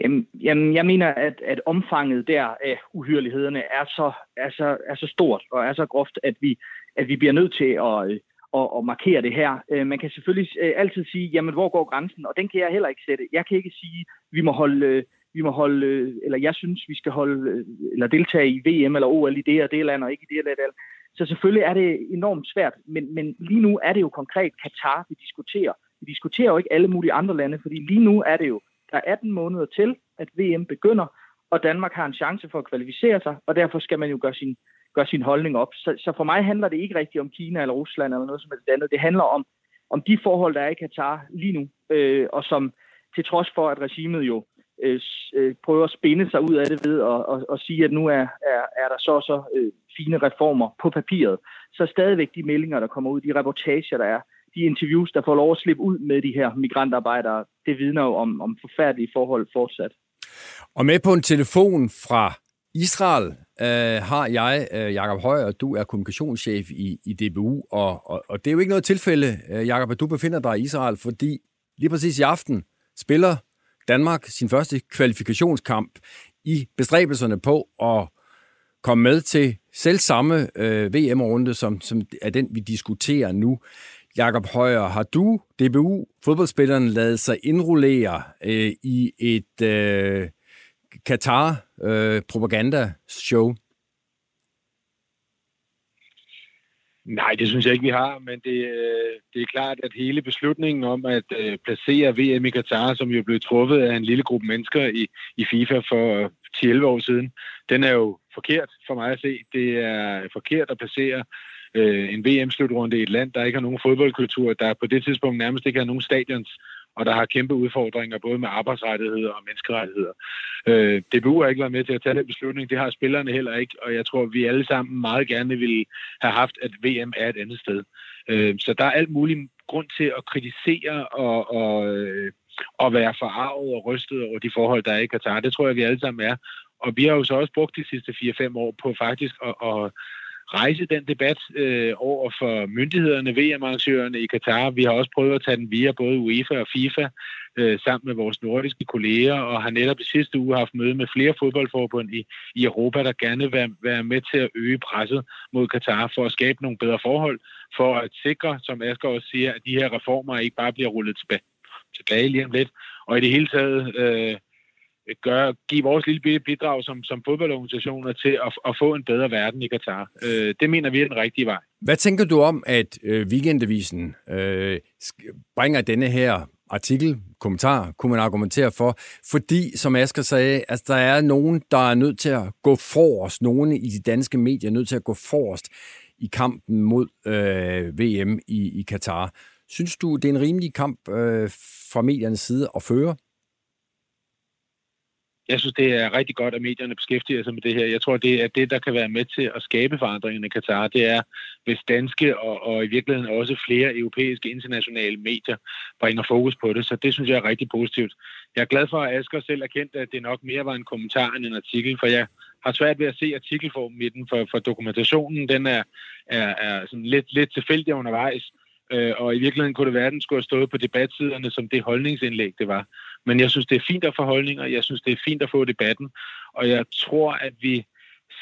Jamen, jamen jeg mener, at, at omfanget der af uhyrlighederne er så, er, så, er så stort og er så groft, at vi, at vi bliver nødt til at, øh, at, at markere det her. Øh, man kan selvfølgelig øh, altid sige, jamen hvor går grænsen? Og den kan jeg heller ikke sætte. Jeg kan ikke sige, vi må holde, vi må holde eller jeg synes, vi skal holde, eller deltage i VM eller OL i det og det land, og ikke i det eller det Så selvfølgelig er det enormt svært, men, men lige nu er det jo konkret Katar, vi diskuterer. Vi diskuterer jo ikke alle mulige andre lande, fordi lige nu er det jo der er 18 måneder til, at VM begynder, og Danmark har en chance for at kvalificere sig, og derfor skal man jo gøre sin, gøre sin holdning op. Så, så for mig handler det ikke rigtigt om Kina eller Rusland eller noget som helst andet. Det handler om, om de forhold, der er i Katar lige nu, øh, og som til trods for, at regimet jo øh, øh prøver at spinde sig ud af det ved at, at, sige, at nu er, er, er der så så øh, fine reformer på papiret, så stadigvæk de meldinger, der kommer ud, de reportager, der er, de interviews, der får lov at slippe ud med de her migrantarbejdere, det vidner jo om, om forfærdelige forhold fortsat. Og med på en telefon fra Israel øh, har jeg, øh, Jakob Højer, du er kommunikationschef i, i DBU, og, og, og det er jo ikke noget tilfælde, øh, Jakob, at du befinder dig i Israel, fordi lige præcis i aften spiller Danmark sin første kvalifikationskamp i bestræbelserne på at komme med til selv samme øh, VM-runde, som, som er den, vi diskuterer nu. Jakob Højer, har du, DBU, fodboldspilleren, lavet sig indrullere øh, i et øh, Qatar-propaganda-show? Øh, Nej, det synes jeg ikke, vi har, men det, øh, det er klart, at hele beslutningen om at øh, placere VM i Katar, som jo blev truffet af en lille gruppe mennesker i, i FIFA for øh, 10-11 år siden, den er jo forkert for mig at se. Det er forkert at placere øh, en VM-slutrunde i et land, der ikke har nogen fodboldkultur, der på det tidspunkt nærmest ikke har nogen stadions, og der har kæmpe udfordringer både med arbejdsrettigheder og menneskerettigheder. Øh, DBU har ikke været med til at tage den beslutning, det har spillerne heller ikke, og jeg tror, vi alle sammen meget gerne ville have haft, at VM er et andet sted. Øh, så der er alt muligt grund til at kritisere og, og, øh, og være forarvet og rystet over de forhold, der er i Katar. Det tror jeg, vi alle sammen er. Og vi har jo så også brugt de sidste 4-5 år på faktisk at, at rejse den debat øh, over for myndighederne, VM-arrangørerne i Katar. Vi har også prøvet at tage den via både UEFA og FIFA øh, sammen med vores nordiske kolleger, og har netop i sidste uge haft møde med flere fodboldforbund i, i Europa, der gerne vil være, være med til at øge presset mod Katar for at skabe nogle bedre forhold, for at sikre, som Asger også siger, at de her reformer ikke bare bliver rullet tilbage, tilbage lige om lidt, og i det hele taget... Øh, gøre, give vores lille bidrag som, som fodboldorganisationer til at, at få en bedre verden i Katar. Øh, det mener vi er den rigtige vej. Hvad tænker du om, at øh, Weekendavisen øh, bringer denne her artikel, kommentar, kunne man argumentere for, fordi, som Asger sagde, altså, der er nogen, der er nødt til at gå forrest, nogen i de danske medier er nødt til at gå forrest i kampen mod øh, VM i, i Katar. Synes du, det er en rimelig kamp øh, fra mediernes side at føre? Jeg synes, det er rigtig godt, at medierne beskæftiger sig med det her. Jeg tror, det er det, der kan være med til at skabe forandringen i Katar. Det er, hvis danske og, og i virkeligheden også flere europæiske internationale medier bringer fokus på det. Så det synes jeg er rigtig positivt. Jeg er glad for, at Asger selv erkendte, at det nok mere var en kommentar end en artikel, for jeg har svært ved at se artikelformen i den, for, for dokumentationen den er, er, er sådan lidt, lidt tilfældig undervejs. Øh, og i virkeligheden kunne det være, at den skulle have stået på debatsiderne som det holdningsindlæg, det var. Men jeg synes, det er fint at få holdninger. Jeg synes, det er fint at få debatten. Og jeg tror, at vi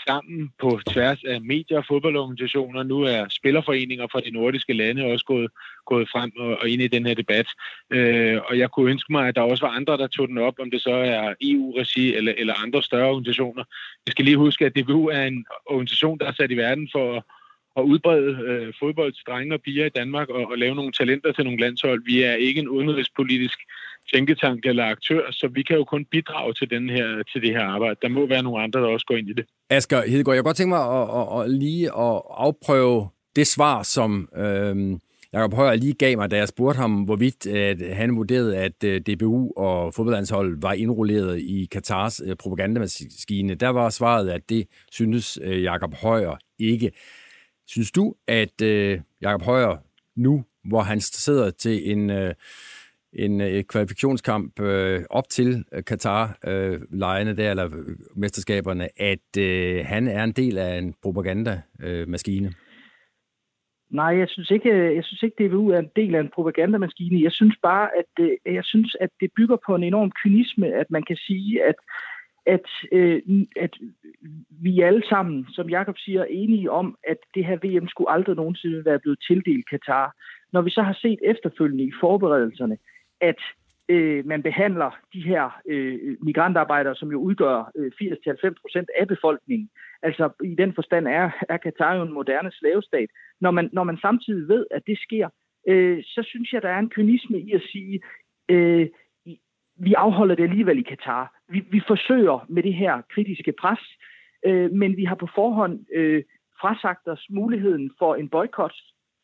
sammen på tværs af medier og fodboldorganisationer, nu er spillerforeninger fra de nordiske lande også gået, gået frem og, og ind i den her debat. Øh, og jeg kunne ønske mig, at der også var andre, der tog den op, om det så er EU-regi eller, eller andre større organisationer. Jeg skal lige huske, at DBU er en organisation, der er sat i verden for at udbrede øh, fodbold til drenge og piger i Danmark og, og lave nogle talenter til nogle landshold. Vi er ikke en udenrigspolitisk tænketank eller aktør, så vi kan jo kun bidrage til, den her, til det her arbejde. Der må være nogle andre, der også går ind i det. Asger Hedegaard, jeg kan godt tænke mig at, at, at lige at afprøve det svar, som øh, Jacob Højer lige gav mig, da jeg spurgte ham, hvorvidt at han vurderede, at øh, DBU og fodboldlandshold var indrulleret i Katars øh, propagandamaskine. Der var svaret, at det synes Jakob øh, Jacob Højer ikke. Synes du, at øh, Jakob Højer nu, hvor han sidder til en, øh, en øh, kvalifikationskamp øh, op til Katar-lejene øh, øh der, eller øh, mesterskaberne, at øh, han er en del af en propagandamaskine? Øh, Nej, jeg synes ikke, øh, jeg synes ikke, DVU er en del af en propagandamaskine. Jeg synes bare, at jeg synes, at det bygger på en enorm kynisme, at man kan sige, at at, øh, at vi alle sammen, som Jakob siger, er enige om, at det her VM skulle aldrig nogensinde være blevet tildelt Katar. Når vi så har set efterfølgende i forberedelserne, at øh, man behandler de her øh, migrantarbejdere, som jo udgør øh, 80-90 procent af befolkningen. Altså i den forstand er, er Katar jo en moderne slavestat. Når man, når man samtidig ved, at det sker, øh, så synes jeg, der er en kynisme i at sige, øh, vi afholder det alligevel i Katar. Vi, vi forsøger med det her kritiske pres, øh, men vi har på forhånd øh, frasagt os muligheden for en boykot.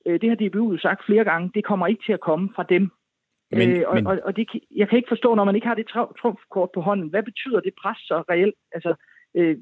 Øh, det har DBU jo sagt flere gange, det kommer ikke til at komme fra dem. Men, øh, og, men... og, og det, jeg kan ikke forstå, når man ikke har det trumfkort på hånden, hvad betyder det pres så reelt? Altså, øh,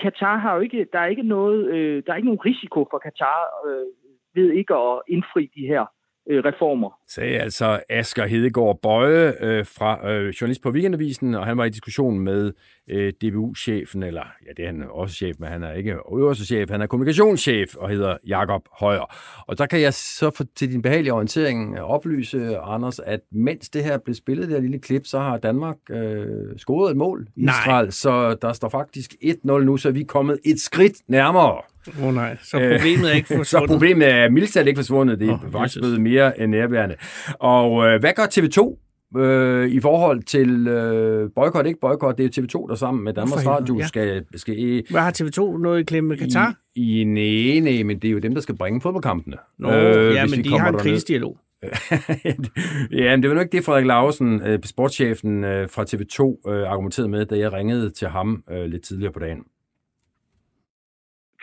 Katar har jo ikke, der er ikke noget, øh, der er ikke nogen risiko for Katar øh, ved ikke at indfri de her øh, reformer. Sagde altså Asger Hedegaard Bøje øh, fra øh, journalist på Weekendavisen, og han var i diskussion med øh, DBU-chefen, eller ja, det er han også chef, men han er ikke øverste chef, han er kommunikationschef og hedder Jakob Højer. Og der kan jeg så for, til din behagelige orientering oplyse, Anders, at mens det her blev spillet, det her lille klip, så har Danmark øh, scoret et mål i Israel, så der står faktisk 1-0 nu, så er vi kommet et skridt nærmere. Åh oh, nej, så problemet er ikke forsvundet. så problemet er mildt ikke forsvundet, det er oh, faktisk blevet mere end nærværende. Og øh, hvad gør TV2 øh, i forhold til øh, boykot, ikke boykot, det er TV2, der sammen med Danmarks Radio ja. skal, skal... I, Hvad har TV2 noget i klemme med Katar? I, i nej, nej, men det er jo dem, der skal bringe fodboldkampene. Nå, øh, ja, men de har en krigsdialog. ja, men det var nok det, Frederik Lausen, øh, sportschefen øh, fra TV2, øh, argumenterede med, da jeg ringede til ham øh, lidt tidligere på dagen.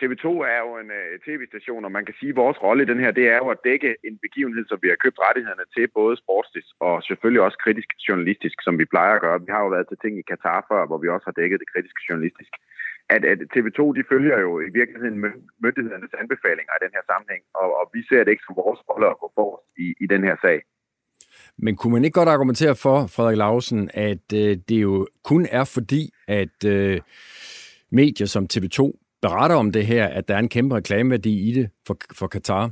TV2 er jo en uh, tv-station, og man kan sige, at vores rolle i den her, det er jo at dække en begivenhed, som vi har købt rettighederne til, både sportsligt og selvfølgelig også kritisk journalistisk, som vi plejer at gøre. Vi har jo været til ting i Katar før, hvor vi også har dækket det kritiske journalistisk. At, at TV2, de følger jo i virkeligheden myndighedernes anbefalinger i den her sammenhæng, og, og vi ser det ikke som vores rolle at gå forrest i, i den her sag. Men kunne man ikke godt argumentere for, Frederik Lausen, at øh, det jo kun er fordi, at øh, medier som TV2 beretter om det her, at der er en kæmpe reklameværdi i det for, for Katar?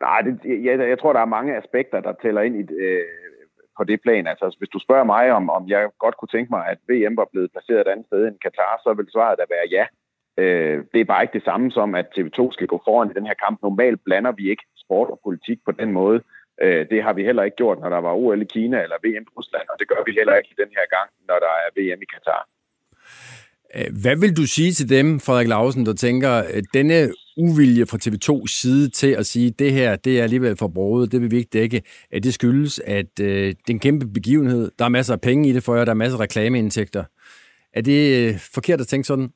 Nej, det, jeg, jeg tror, der er mange aspekter, der tæller ind i øh, på det plan. Altså, hvis du spørger mig, om, om jeg godt kunne tænke mig, at VM var blevet placeret et andet sted end Katar, så vil svaret da være ja. Øh, det er bare ikke det samme som, at TV2 skal gå foran i den her kamp. Normalt blander vi ikke sport og politik på den måde. Øh, det har vi heller ikke gjort, når der var OL i Kina eller VM i Rusland, og det gør vi heller ikke den her gang, når der er VM i Katar. Øh, hvad vil du sige til dem, Frederik Lausen, der tænker, at denne uvilje fra TV2's side til at sige, at det her det er alligevel for broget, det vil vi ikke dække, at det skyldes, at øh, det er en kæmpe begivenhed, der er masser af penge i det for jer, der er masser af reklameindtægter. Er det øh, forkert at tænke sådan?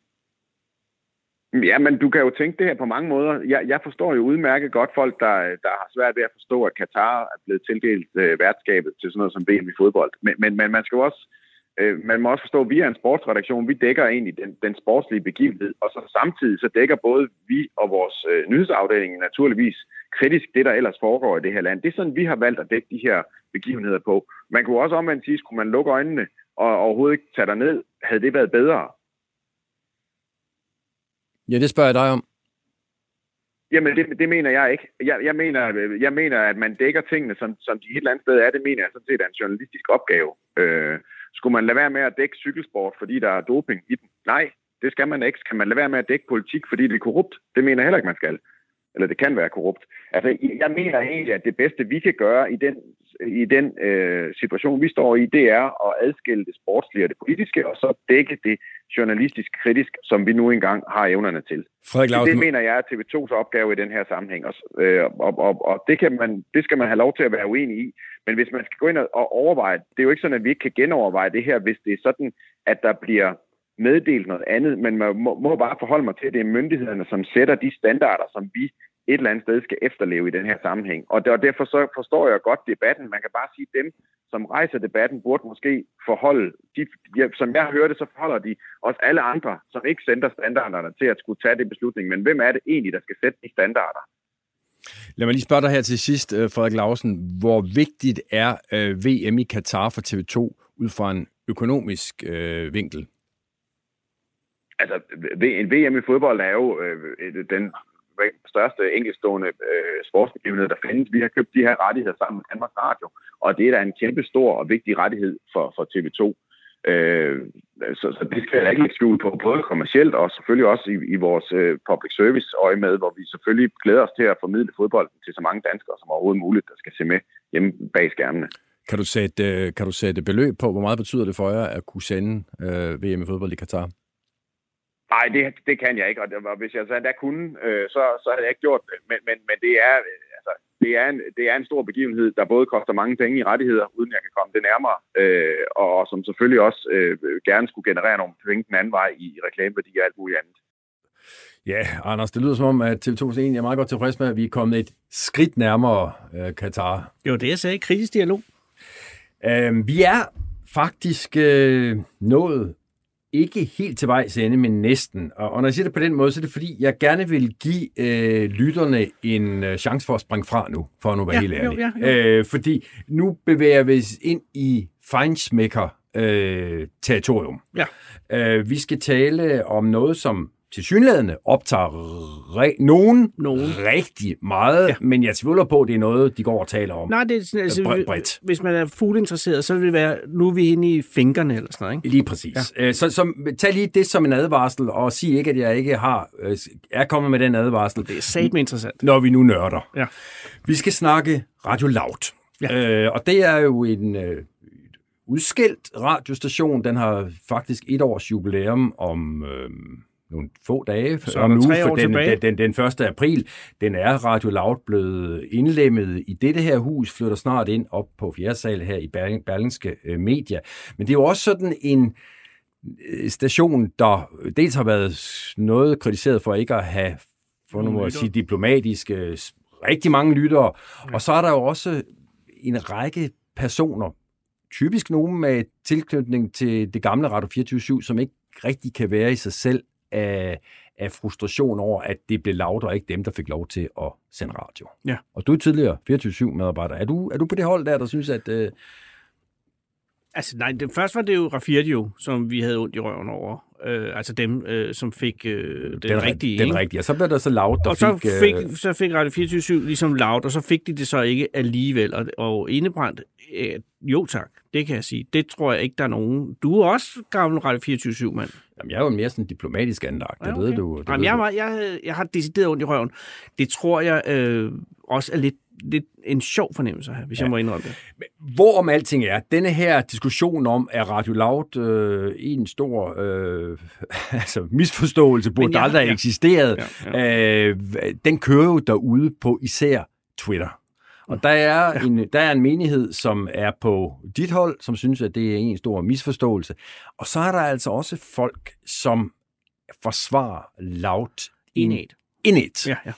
Ja, men du kan jo tænke det her på mange måder. Jeg, jeg forstår jo udmærket godt folk, der, der har svært ved at forstå, at Katar er blevet tildelt øh, værtskabet til sådan noget som VM i fodbold. Men, men, men man skal jo også øh, man må også forstå, at vi er en sportsredaktion, vi dækker egentlig den, den sportslige begivenhed, og så samtidig så dækker både vi og vores øh, nyhedsafdeling naturligvis kritisk det, der ellers foregår i det her land. Det er sådan, vi har valgt at dække de her begivenheder på. Man kunne også omvendt sige, skulle man lukke øjnene og overhovedet ikke tage ned, havde det været bedre. Ja, det spørger jeg dig om. Jamen, det, det mener jeg ikke. Jeg, jeg, mener, jeg mener, at man dækker tingene, som, som de et eller andet sted er. Det mener jeg sådan set er en journalistisk opgave. Øh, skulle man lade være med at dække cykelsport, fordi der er doping i den? Nej, det skal man ikke. Skal man lade være med at dække politik, fordi det er korrupt? Det mener jeg heller ikke, man skal. Eller det kan være korrupt. Altså, jeg mener egentlig, at det bedste, vi kan gøre i den, i den øh, situation, vi står i, det er at adskille det sportslige og det politiske, og så dække det journalistisk kritisk, som vi nu engang har evnerne til. Frederik Lausen. Det mener jeg er TV2's opgave i den her sammenhæng. Og, øh, og, og, og det, kan man, det skal man have lov til at være uenig i. Men hvis man skal gå ind og overveje, det er jo ikke sådan, at vi ikke kan genoverveje det her, hvis det er sådan, at der bliver meddelt noget andet, men man må, må bare forholde mig til, at det er myndighederne, som sætter de standarder, som vi et eller andet sted skal efterleve i den her sammenhæng. Og, og derfor så forstår jeg godt debatten. Man kan bare sige, at dem, som rejser debatten, burde måske forholde, de, ja, som jeg hørte, så forholder de også alle andre, som ikke sender standarderne til at skulle tage det beslutning. Men hvem er det egentlig, der skal sætte de standarder? Lad mig lige spørge dig her til sidst, øh, Frederik Lausen. Hvor vigtigt er øh, VM i Katar for TV2 ud fra en økonomisk øh, vinkel? Altså, en VM i fodbold er jo øh, den største enkeltstående øh, sportsbegivenhed, der findes. Vi har købt de her rettigheder sammen med Danmarks Radio, og det er da en kæmpe stor og vigtig rettighed for, for TV2. Øh, så, så det skal jeg ikke lægge skjul på, både kommercielt og selvfølgelig også i, i vores øh, public service øje med, hvor vi selvfølgelig glæder os til at formidle fodbold til så mange danskere som overhovedet muligt, der skal se med hjemme bag skærmene. Kan du sætte, øh, kan du sætte beløb på, hvor meget betyder det for jer at kunne sende øh, VM i fodbold i Katar? Nej, det, det kan jeg ikke, og hvis jeg så endda kunne, øh, så, så havde jeg ikke gjort det. Men, men, men det, er, altså, det, er en, det er en stor begivenhed, der både koster mange penge i rettigheder, uden jeg kan komme det nærmere, øh, og som selvfølgelig også øh, gerne skulle generere nogle penge den anden vej i reklameværdi og alt muligt andet. Ja, Anders, det lyder som om, at TV2 egentlig er meget godt tilfreds med, at vi er kommet et skridt nærmere øh, Katar. Jo, det jeg sagde, kritisk dialog. Øh, vi er faktisk øh, nået ikke helt til vejs ende, men næsten. Og, og når jeg siger det på den måde, så er det fordi, jeg gerne vil give øh, lytterne en øh, chance for at springe fra nu, for at nu være ja, helt ærlig. Jo, ja, jo. Øh, fordi nu bevæger vi os ind i fejnsmækker øh, territorium. Ja. Øh, vi skal tale om noget, som til synlædende optager re- nogen, nogen rigtig meget, ja. men jeg tvivler på, at det er noget, de går og taler om. Nej, det er altså, bredt. Hvis man er fuglinteresseret, så vil det være, nu er vi inde i fingrene eller sådan noget. Ikke? Lige præcis. Ja. Øh, så, så tag lige det som en advarsel, og sig ikke, at jeg ikke har øh, er kommet med den advarsel. Det er satme interessant. Når vi nu nørder. Ja. Vi skal snakke Radio Loud. Ja. Øh, og det er jo en... Øh, udskilt radiostation. Den har faktisk et års jubilæum om øh, nogle få dage så om uge, for den, den, den, den 1. april. Den er Radio Loud blevet indlemmet i dette her hus, flytter snart ind op på fjerde sal her i Berlingske øh, Media. Men det er jo også sådan en øh, station, der dels har været noget kritiseret for ikke at have, for nu må sige diplomatiske, rigtig mange lyttere, og så er der jo også en række personer, typisk nogen med tilknytning til det gamle Radio 24 som ikke rigtig kan være i sig selv af, af frustration over, at det blev lavt, og ikke dem, der fik lov til at sende radio. Ja. Og du er tidligere 24-7-medarbejder. Er du, er du på det hold der, der synes, at... Øh... Altså nej, det, først var det jo Rafirdio, som vi havde ondt i røven over. Øh, altså dem, øh, som fik øh, den, den rigtige. Den rigtige, og så blev der så lavt, der og så fik... fik øh... Så fik Radio 24 ligesom lavt, og så fik de det så ikke alligevel. Og, og indebrændt, øh, jo tak, det kan jeg sige. Det tror jeg ikke, der er nogen. Du er også gammel Radio 24-7-mand. Jamen, jeg er jo mere sådan diplomatisk anlagt, det ja, okay. ved du. Det Jamen, ved jeg, du. jeg, jeg, har decideret ondt i røven. Det tror jeg øh, også er lidt, lidt en sjov fornemmelse her, hvis ja. jeg må indrømme det. Hvorom alting er, denne her diskussion om, er Radio Loud øh, en stor øh, altså, misforståelse, burde der aldrig ja. eksisteret, ja, ja. Øh, den kører jo derude på især Twitter. Og der er, ja. en, der er en menighed, som er på dit hold, som synes, at det er en stor misforståelse. Og så er der altså også folk, som forsvarer lavt Indet. Indet. Ja, ja,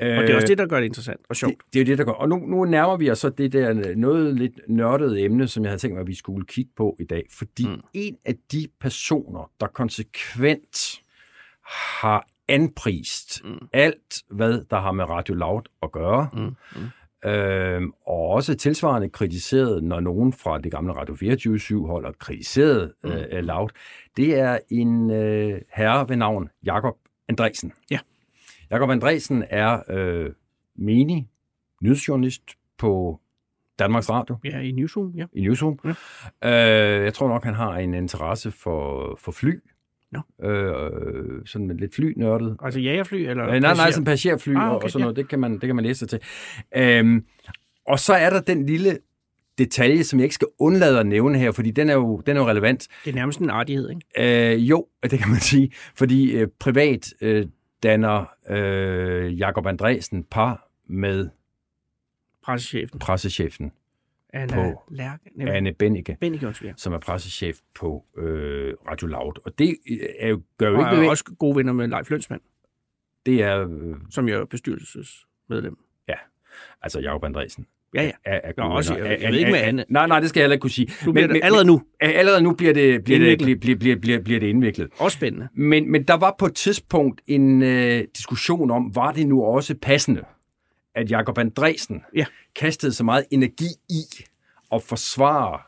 Og det er også det, der gør det interessant og sjovt. Det, det er jo det, der gør. Og nu, nu nærmer vi os så det der noget lidt nørdede emne, som jeg havde tænkt mig, at vi skulle kigge på i dag. Fordi mm. en af de personer, der konsekvent har anprist mm. alt, hvad der har med Radio Loud at gøre, mm. Mm. Øh, og også tilsvarende kritiseret, når nogen fra det gamle Radio 24 holder kritiseret mm. øh, Loud, det er en øh, herre ved navn Jakob Andresen. Ja. Jakob Andresen er øh, menig nyhedsjournalist på Danmarks Radio. Ja, i Newsroom, ja. I Newsroom. Ja. Øh, jeg tror nok, han har en interesse for, for fly. Ja. Øh, sådan lidt flynørdet. Altså jagerfly? Eller øh, nej, nej, sådan passagerfly ah, okay, og sådan noget. Ja. Det, kan man, det kan man læse sig til. Øhm, og så er der den lille detalje, som jeg ikke skal undlade at nævne her, fordi den er jo, den er jo relevant. Det er nærmest en artighed, ikke? Øh, jo, det kan man sige. Fordi øh, privat øh, danner øh, Jakob Andresen par med pressechefen. pressechefen Anna på Lærke, nej, Anne Bennike, Bennike undskyld, ja. som er pressechef på øh, Radio Loud. Og det øh, er jo, gør jo og ikke er bevæg- også gode venner med Leif Lønsmand, Det er, øh, som jo er bestyrelsesmedlem. ja, altså Jakob Andresen. Ja, ja. Er, er Nå, også, jeg, Er- jeg ved ikke med er- Anne. Nej, nej, det skal jeg heller ikke kunne sige. Nu bliver det allerede nu. Allerede nu bliver det, bliver det, Indviklet. bliver, bliver, bliver, bliver det indviklet. Også spændende. Men, men der var på et tidspunkt en øh, diskussion om, var det nu også passende, at Jakob Andresen Ja. Kastede så meget energi i at forsvare,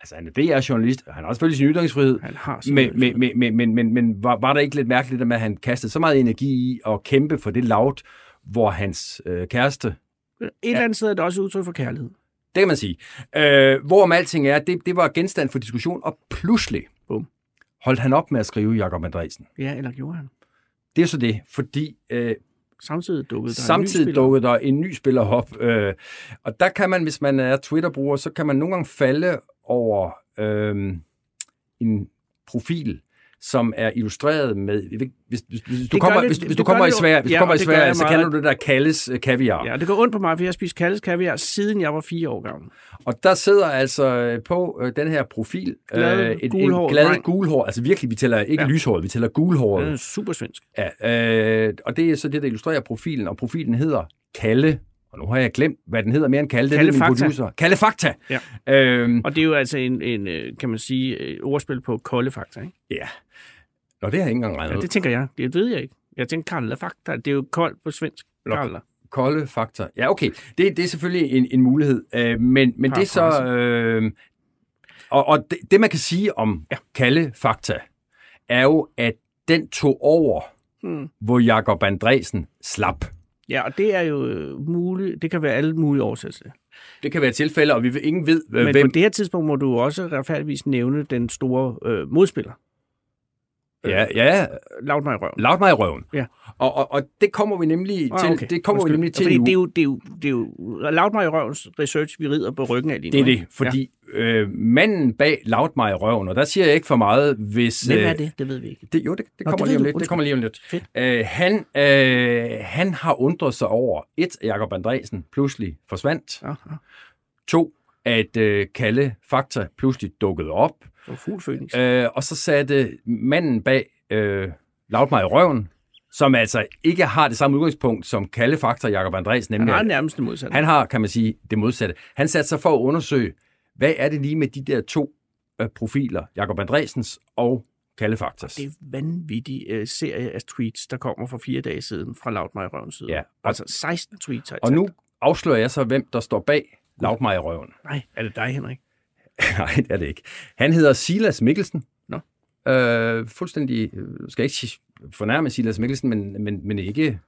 altså han er DR-journalist, og han har selvfølgelig sin ytringsfrihed, Han har sin men, men, men, men, men, men, men var, var der ikke lidt mærkeligt, at han kastede så meget energi i at kæmpe for det laut, hvor hans øh, kæreste, Et eller andet sted er det også udtryk for kærlighed. det kan man sige, øh, hvorom alting er, det, det var genstand for diskussion, og pludselig Bum. holdt han op med at skrive Jakob Andresen. Ja, eller gjorde han. Det er så det, fordi øh, Samtidig dukkede der en ny Samtidig spiller. dukkede der en ny spiller op. Øh, og der kan man, hvis man er Twitter-bruger, så kan man nogle gange falde over øh, en profil, som er illustreret med... Hvis, hvis, hvis, du Det kommer, det- hvis, hvis det du kommer i det jo- Sverige, hvis ja, du kommer i det Sverige så kender du det der kaldes øh, kaviar. Ja, det går ondt på mig, for jeg har spist Kalles kaviar, siden jeg var fire år gammel. Og der sidder altså øh, på øh, den her profil Glad, øh, et, en gulhåret glad dreng. gulhår. Altså virkelig, vi tæller ikke Ja. lyshåret, vi tæller gulhåret. Den er super svensk. Ja, øh, og det er så det, der illustrerer profilen, og profilen hedder Kalle, og nu har jeg glemt, hvad den hedder mere end Kalle, det Kalle min Fakta. producer. Kalle Fakta. Ja. Øhm, Og det er jo altså en, en øh, kan man sige, øh, ordspil på kolde fakta, ikke? ja. Nå, det har jeg ikke engang regnet Ja, det tænker jeg. Det ved jeg ikke. Jeg tænker Kalle fakta. Det er jo koldt på svensk. Kalle. Kolde fakta. Ja, okay. Det, det er selvfølgelig en, en mulighed. Øh, men men det er så... Øh, og og det, det, man kan sige om Ja. Kalle Fakta, er jo, at den tog over, Hmm. hvor Jakob Andresen slap. Ja, og det er jo øh, muligt. Det kan være alle mulige årsager. Det kan være tilfælde, og vi ingen ved, Men hvem... på det her tidspunkt må du også retfærdigvis nævne den store øh, modspiller. Ja, ja, Laut mig i røven. Laut mig i røven. Ja. Og, og, og det kommer vi nemlig Ah, til, okay. det kommer vi Undskyld. nemlig til Fordi nu. det er jo, det er jo, det er jo Laut mig i røvens research, vi rider på ryggen af lige nu. Det er det, fordi ja. øh, manden bag Laut mig i røven, og der siger jeg ikke for meget, hvis... Hvem er øh, det? Det ved vi ikke. Det, jo, det, det Nå, kommer det lige om lidt. Det kommer lige om lidt. Øh, han, øh, han har undret sig over, et, at Jacob Andresen pludselig forsvandt. Ja. To, at øh, Kalle Fakta pludselig dukkede op. Så fugl Phoenix. Øh, og så satte manden bag øh, Laut mig i røven, som altså ikke har det samme udgangspunkt som Kalle Fakta og Jacob Andresen, Han nemlig har nærmest det modsatte. han har, kan man sige, det modsatte. Han satte sig for at undersøge, hvad er det lige med de der to øh, profiler, Jakob Andresens og Kalle Faktas. Det er vanvittig øh, serie af tweets, der kommer for fire dage siden fra mig i røvens side. Ja. Altså 16 tweets har Og nu afslører jeg så, hvem der står bag mig i røven. Nej, er det dig, Henrik? Nej, det er det ikke. Han hedder Silas Mikkelsen. Nå. Øh, fuldstændig, øh, skal ikke sige- fornærme Silas Mikkelsen, men, men, men ikke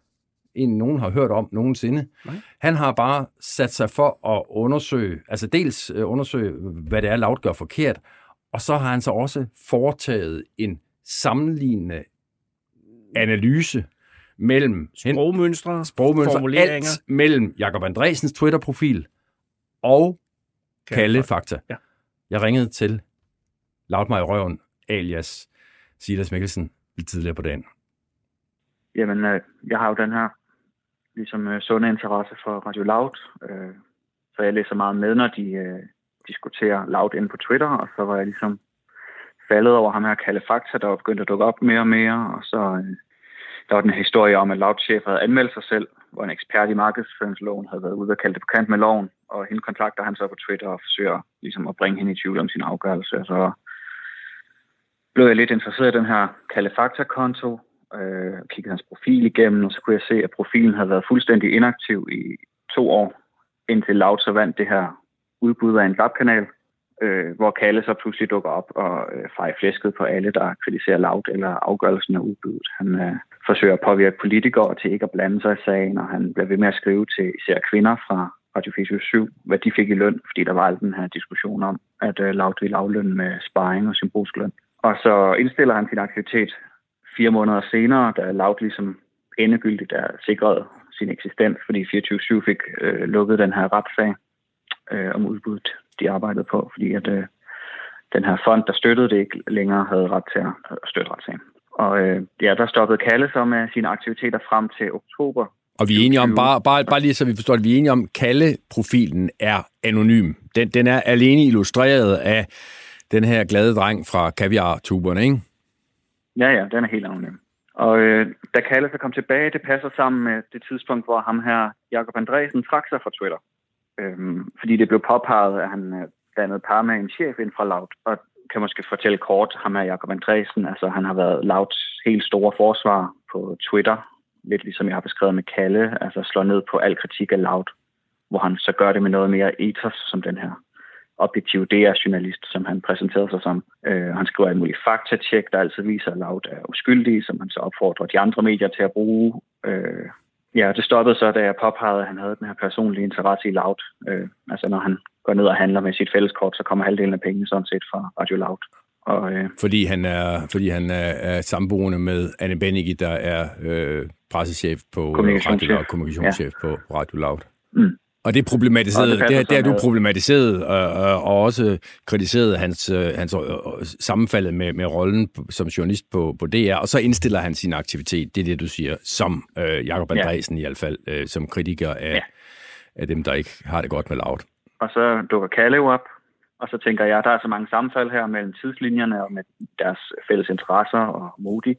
en, nogen har hørt om nogensinde. Nej. Han har bare sat sig for at undersøge, altså dels øh, undersøge, hvad det er, Laut gør forkert, og så har han så også foretaget en sammenlignende analyse mellem Sprogmønstre, sprogmønstre, formuleringer. alt mellem Jakob Andresens Twitter-profil og Kalle Fakta. Ja. Jeg ringede til Laut mig i røven, alias Silas Mikkelsen, lidt tidligere på dagen. Jamen, øh, jeg har jo den her ligesom øh, sunde interesse for Radio Loud, øh, så jeg læser meget med, når de øh, diskuterer Loud ind på Twitter, og så var jeg ligesom faldet over ham her Kalle Fakta, der var begyndt at dukke op mere og mere, og så øh, der var den historie om, at Loud-chef havde anmeldt sig selv, hvor en ekspert i markedsføringsloven havde været ude og kalde det på kant med loven, og hende kontakter han så på Twitter og forsøger ligesom at bringe hende i tvivl om sin afgørelse. Så blev jeg lidt interesseret i den her Kalefakta-konto, øh, kiggede hans profil igennem, og så kunne jeg se, at profilen havde været fuldstændig inaktiv i to år, indtil Lauter så vandt det her udbud af en labkanal, øh, hvor Kalle så pludselig dukker op og øh, fejrer flæsket på alle, der kritiserer Laut eller afgørelsen af udbuddet. Han øh, forsøger at påvirke politikere til ikke at blande sig i sagen, og han bliver ved med at skrive til især kvinder fra Radio 7, hvad de fik i løn, fordi der var al den her diskussion om, at øh, Loud ville aflønne med sparring og symbolsk løn. Og så indstiller han sin aktivitet fire måneder senere, da Loud ligesom endegyldigt er sikret sin eksistens, fordi 24-7 fik øh, lukket den her retssag øh, om udbuddet, de arbejdede på, fordi at øh, den her fond, der støttede det, ikke længere havde ret til at støtte retssagen. Og øh, ja, der stoppede Kalle så med sine aktiviteter frem til oktober. Og vi er enige om, bare, bare, bare lige så vi forstår det, vi er enige om, Kalle-profilen er anonym. Den, den er alene illustreret af den her glade dreng fra kaviar-tuberne, ikke? Ja, ja, den er helt anonym. Og øh, da Kalle så kom tilbage, det passer sammen med det tidspunkt, hvor ham her, Jakob Andresen, trak sig fra Twitter. Øhm, fordi det blev påpeget, at han øh, dannede par med en chef ind fra Loud. Og kan måske fortælle kort, ham her Jakob Andresen, altså han har været Louds helt store forsvar på Twitter, lidt ligesom jeg har beskrevet med Kalle, altså slår ned på al kritik af Loud, hvor han så gør det med noget mere ethos som den her objektiv DR-journalist, som han præsenterede sig som. Øh, han skriver en mulig faktatjek, der altid viser, at Loud er uskyldig, som han så opfordrer de andre medier til at bruge. Øh, ja, det stoppede så, da jeg påpegede, at han havde den her personlige interesse i Loud. Øh, altså når han går ned og handler med sit fælleskort, så kommer halvdelen af pengene sådan set fra Radio Loud. Og, øh, fordi han er fordi han er, er samboende med Anne Bennicke, der er øh, pressechef på kommunikationschef. Radio Loud, kommunikationschef ja. på Radio Loud. Mm. Og det er problematiseret, det, det, det er du problematiseret, og, og også kritiseret hans, øh, hans øh, sammenfaldet med, med rollen som journalist på, på DR, og så indstiller han sin aktivitet, det er det, du siger, som øh, Jakob Andresen ja. i hvert fald, øh, som kritiker af, ja. af dem, der ikke har det godt med laut. Og så dukker Kalle op, og så tænker jeg, der er så mange sammenfald her mellem tidslinjerne og med deres fælles interesser og Modi.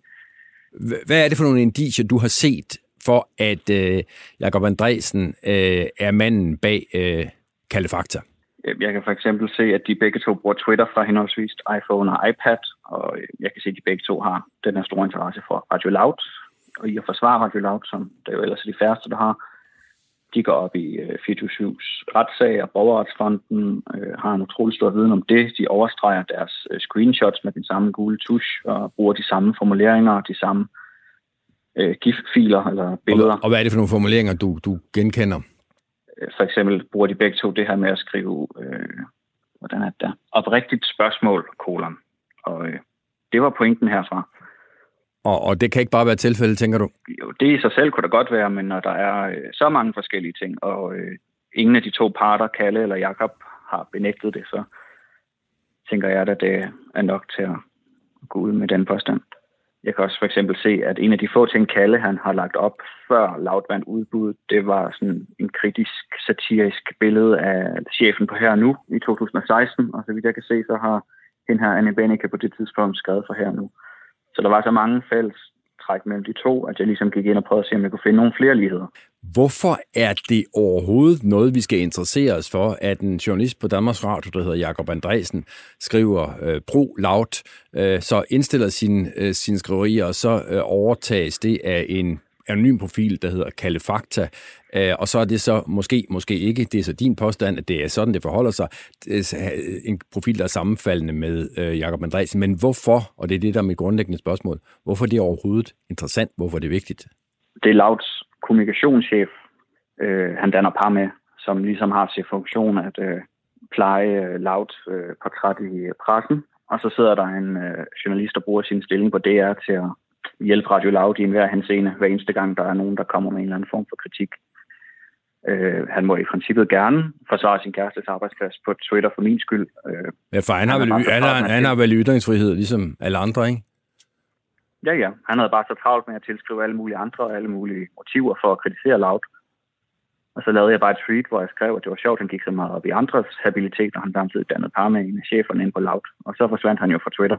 Hvad er det for nogle indicier, du har set for, at øh, Jakob Andresen øh, er manden bag øh, Kalle Fakta? Jeg kan for eksempel se, at de begge to bruger Twitter fra henholdsvis iPhone og iPad, og jeg kan se, at de begge to har den her store interesse for Radio Loud, og i at forsvare Radio Loud, som det er jo ellers de færreste, der har. De går op i øh, 24-7's retssag, og Borgerretsfonden øh, har en utrolig stor viden om det. De overstreger deres øh, screenshots med den samme gule tusch, og bruger de samme formuleringer og de samme øh, GIF-filer eller billeder. Og, og hvad er det for nogle formuleringer, du, du genkender? Øh, for eksempel bruger de begge to det her med at skrive, øh, hvordan er det der? Oprigtigt spørgsmål, kolon. Og øh, det var pointen herfra. Og, og det kan ikke bare være tilfælde, tænker du? Jo, det i sig selv kunne da godt være, men når der er øh, så mange forskellige ting, og øh, ingen af de to parter, Kalle eller Jakob, har benægtet det, så tænker jeg, at det er nok til at gå ud med den påstand. Jeg kan også for eksempel se, at en af de få ting, Kalle han har lagt op før Lautvand udbud, det var sådan en kritisk, satirisk billede af chefen på her nu i 2016. Og så vidt jeg kan se, så har den her Anne Benneke på det tidspunkt skrevet for her nu. Så der var så mange fælles træk mellem de to, at jeg ligesom gik ind og prøvede at se, om jeg kunne finde nogle flere ligheder. Hvorfor er det overhovedet noget, vi skal interessere os for, at en journalist på Danmarks Radio, der hedder Jakob Andresen, skriver øh, pro laut, øh, så indstiller sin, øh, sin skriverier, og så øh, overtages det af en anonym profil, der hedder Kalle Fakta, øh, og så er det så måske, måske ikke, det er så din påstand, at det er sådan, det forholder sig, en profil, der er sammenfaldende med øh, Jakob Andresen, men hvorfor, og det er det, der er mit grundlæggende spørgsmål, hvorfor er det overhovedet interessant, hvorfor det er det vigtigt? Det er Lauts kommunikationschef, øh, han danner par med, som ligesom har til funktion at øh, pleje øh, Laut øh, portræt i øh, pressen, og så sidder der en øh, journalist, der bruger sin stilling på DR til at hjælpe Radio Loud i enhver henseende, hver eneste gang, der er nogen, der kommer med en eller anden form for kritik. Øh, han må i princippet gerne forsvare sin kærestes arbejdsplads på Twitter for min skyld. Øh, ja, for han har, han, vel, han, har, han har vel ytringsfrihed, ligesom alle andre, ikke? Ja, ja. Han havde bare så travlt med at tilskrive alle mulige andre og alle mulige motiver for at kritisere Loud. Og så lavede jeg bare et tweet, hvor jeg skrev, at det var sjovt, at han gik så meget op i andres habilitet, og han samtidig dannede par med en af cheferne ind på Loud. Og så forsvandt han jo fra Twitter.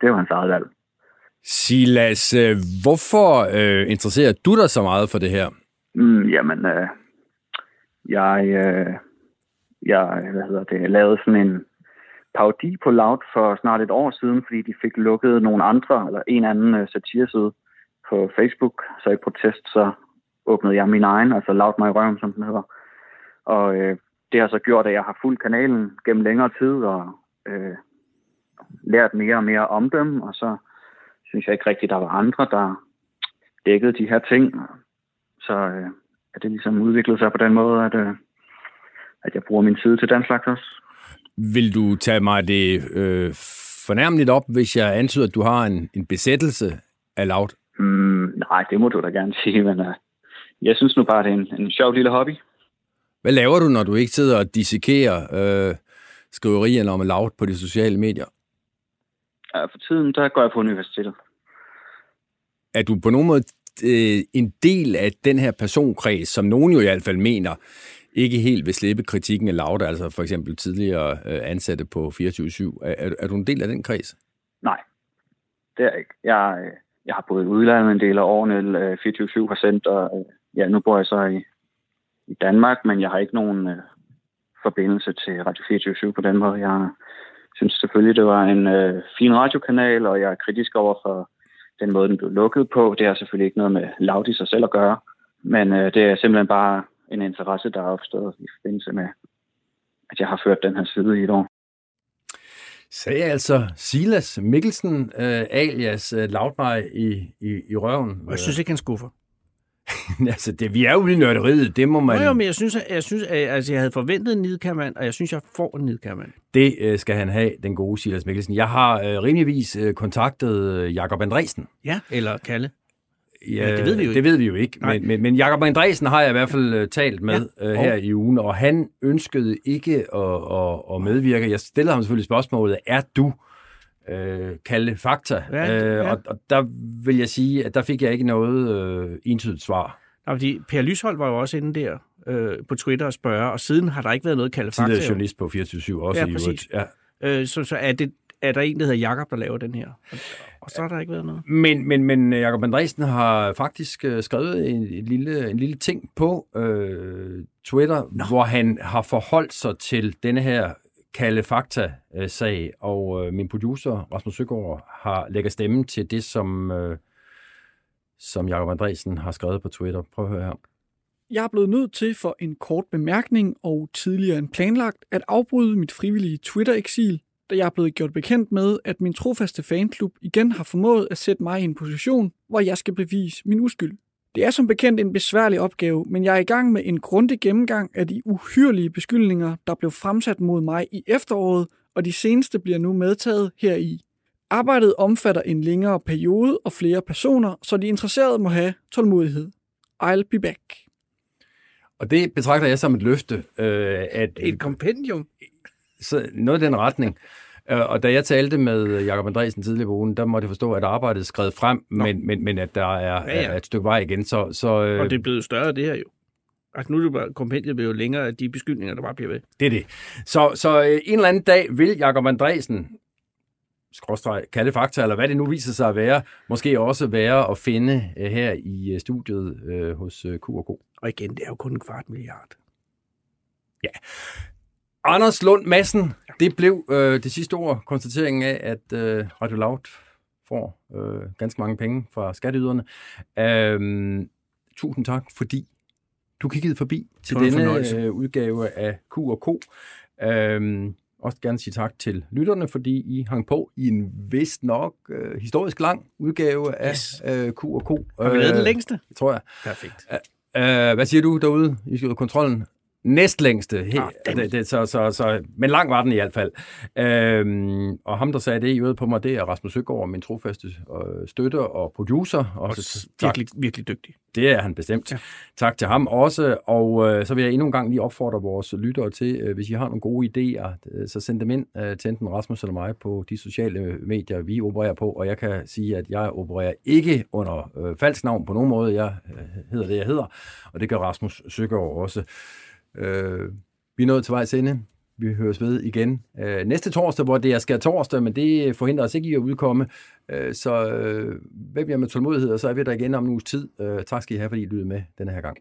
Det var hans eget valg. Silas, øh, hvorfor øh, interesserer du dig så meget for det her? Mm, jamen, øh, jeg, øh, jeg, hvad hedder det, lavede sådan en parodi på Loud for snart et år siden, fordi de fik lukket nogle andre, eller en anden øh, satireside på Facebook. Så i protest, så åbnede jeg min egen, altså Loud My Røven, som den hedder. Og øh, det har så gjort, at jeg har fulgt kanalen gennem længere tid, og øh, lært mere og mere om dem, og så synes jeg ikke rigtigt, der var andre, der dækkede de her ting. Så øh, er det ligesom udviklet sig på den måde, at, øh, at jeg bruger min tid til den slags også. Vil du tage mig det øh, fornærmeligt op, hvis jeg antyder, at du har en, en besættelse af Loud? Mm, nej, det må du da gerne sige, men uh, jeg synes nu bare, det er en, en sjov lille hobby. Hvad laver du, når du ikke sidder og dissekerer øh, skriverierne om Loud på de sociale medier? Ja, for tiden, der går jeg på universitetet. Er du på nogen måde øh, en del af den her personkreds, som nogen jo i hvert fald mener, ikke helt vil slippe kritikken af Loud, altså for eksempel tidligere øh, ansatte på 24-7. Er, er, du en del af den kreds? Nej, det er jeg ikke. Jeg, øh, jeg har boet i udlandet en del af årene, øh, 24-7 har sendt, og ja, nu bor jeg så i, i Danmark, men jeg har ikke nogen øh, forbindelse til Radio 24-7 på den måde. Jeg synes selvfølgelig, det var en øh, fin radiokanal, og jeg er kritisk over for den måde, den blev lukket på. Det har selvfølgelig ikke noget med Loud i sig selv at gøre, men øh, det er simpelthen bare en interesse, der er opstået i forbindelse med, at jeg har ført den her side i et år. Sagde altså Silas Mikkelsen, øh, alias øh, Loudmej i, i, i røven. Og jeg synes ikke, han skuffer. altså, det, vi er ude i nørderiet, det må man... Nå jo, men jeg synes, jeg, synes at, altså, jeg havde forventet en nidkærmand, og jeg synes, jeg får en nidkærmand. Det øh, skal han have, den gode Silas Mikkelsen. Jeg har øh, rimeligvis øh, kontaktet øh, Jakob Andresen. Ja, eller Kalle. Ja, men det ved vi jo ikke. Det ved vi jo ikke. Men, men, men Jakob Andresen har jeg i hvert fald uh, talt med ja. uh, her oh. i ugen, og han ønskede ikke at, at, at medvirke. Jeg stillede ham selvfølgelig spørgsmålet, er du uh, kalde fakta? Ja, uh, ja. Og, og der vil jeg sige, at der fik jeg ikke noget uh, entydigt svar. Nej, fordi Per Lyshold var jo også inde der uh, på Twitter og spørge, og siden har der ikke været noget kalde fakta. Tidligere journalist på 24 også ja, i øvrigt. Ja, uh, så, så er det er der en, der hedder Jakob, der laver den her. Og så har der ikke været noget. Men, men, men Jakob Andresen har faktisk øh, skrevet en, en, lille, en lille ting på øh, Twitter, Nå. hvor han har forholdt sig til denne her kalde Fakta-sag, øh, og øh, min producer, Rasmus Søgaard, har lægger stemme til det, som, øh, som Jakob Andresen har skrevet på Twitter. Prøv at høre her. Jeg er blevet nødt til for en kort bemærkning og tidligere end planlagt at afbryde mit frivillige Twitter-eksil da jeg er blevet gjort bekendt med, at min trofaste fanklub igen har formået at sætte mig i en position, hvor jeg skal bevise min uskyld. Det er som bekendt en besværlig opgave, men jeg er i gang med en grundig gennemgang af de uhyrlige beskyldninger, der blev fremsat mod mig i efteråret, og de seneste bliver nu medtaget heri. Arbejdet omfatter en længere periode og flere personer, så de interesserede må have tålmodighed. I'll be back. Og det betragter jeg som et løfte. Øh, at, et kompendium? så noget i den retning. Øh, og da jeg talte med Jakob Andresen tidligere på ugen, der måtte jeg forstå, at arbejdet er skrevet frem, men, men, men at der er, ja, ja. er et stykke vej igen. Så, så, øh... Og det er blevet større, det her jo. Altså nu er det bare, kompendiet bliver jo længere af de beskyldninger, der bare bliver ved. Det er det. Så, så øh, en eller anden dag vil Jakob Andresen, skråstreg, kalde fakta, eller hvad det nu viser sig at være, måske også være at finde her i studiet øh, hos Q&K. Og igen, det er jo kun en kvart milliard. Ja. Anders Lund Madsen, det blev øh, det sidste ord, konstateringen af, at øh, Radio Loud får øh, ganske mange penge fra skatteyderne. Øh, tusind tak, fordi du kiggede forbi til denne øh, udgave af Q&K. Øh, også gerne sige tak til lytterne, fordi I hang på i en vist nok øh, historisk lang udgave af yes. øh, Q&K. Har vi lavet den øh, længste? Tror jeg. Perfekt. Øh, hvad siger du derude i kontrollen? Næstlængste. He, ah, det, det, så, så, så, men lang var den i hvert fald. Øhm, og ham, der sagde det i øvrigt på mig, det er Rasmus Søgaard, min trofaste øh, støtter og producer. Og også virkelig, virkelig dygtig. Det er han bestemt. Ja. Tak til ham også. Og øh, så vil jeg endnu en gang lige opfordre vores lyttere til, øh, hvis I har nogle gode idéer, øh, så send dem ind øh, til enten Rasmus eller mig på de sociale medier, vi opererer på. Og jeg kan sige, at jeg opererer ikke under øh, falsk navn på nogen måde. Jeg øh, hedder det, jeg hedder. Og det gør Rasmus Søgaard også. Øh, vi er nået til vejs ende. vi høres ved igen øh, næste torsdag, hvor det er skal torsdag, men det forhindrer os ikke i at udkomme. Øh, så øh, hvem jeg med tålmodighed, og så er vi der igen om en uges tid. Øh, tak skal I have, fordi I lyttede med denne her gang.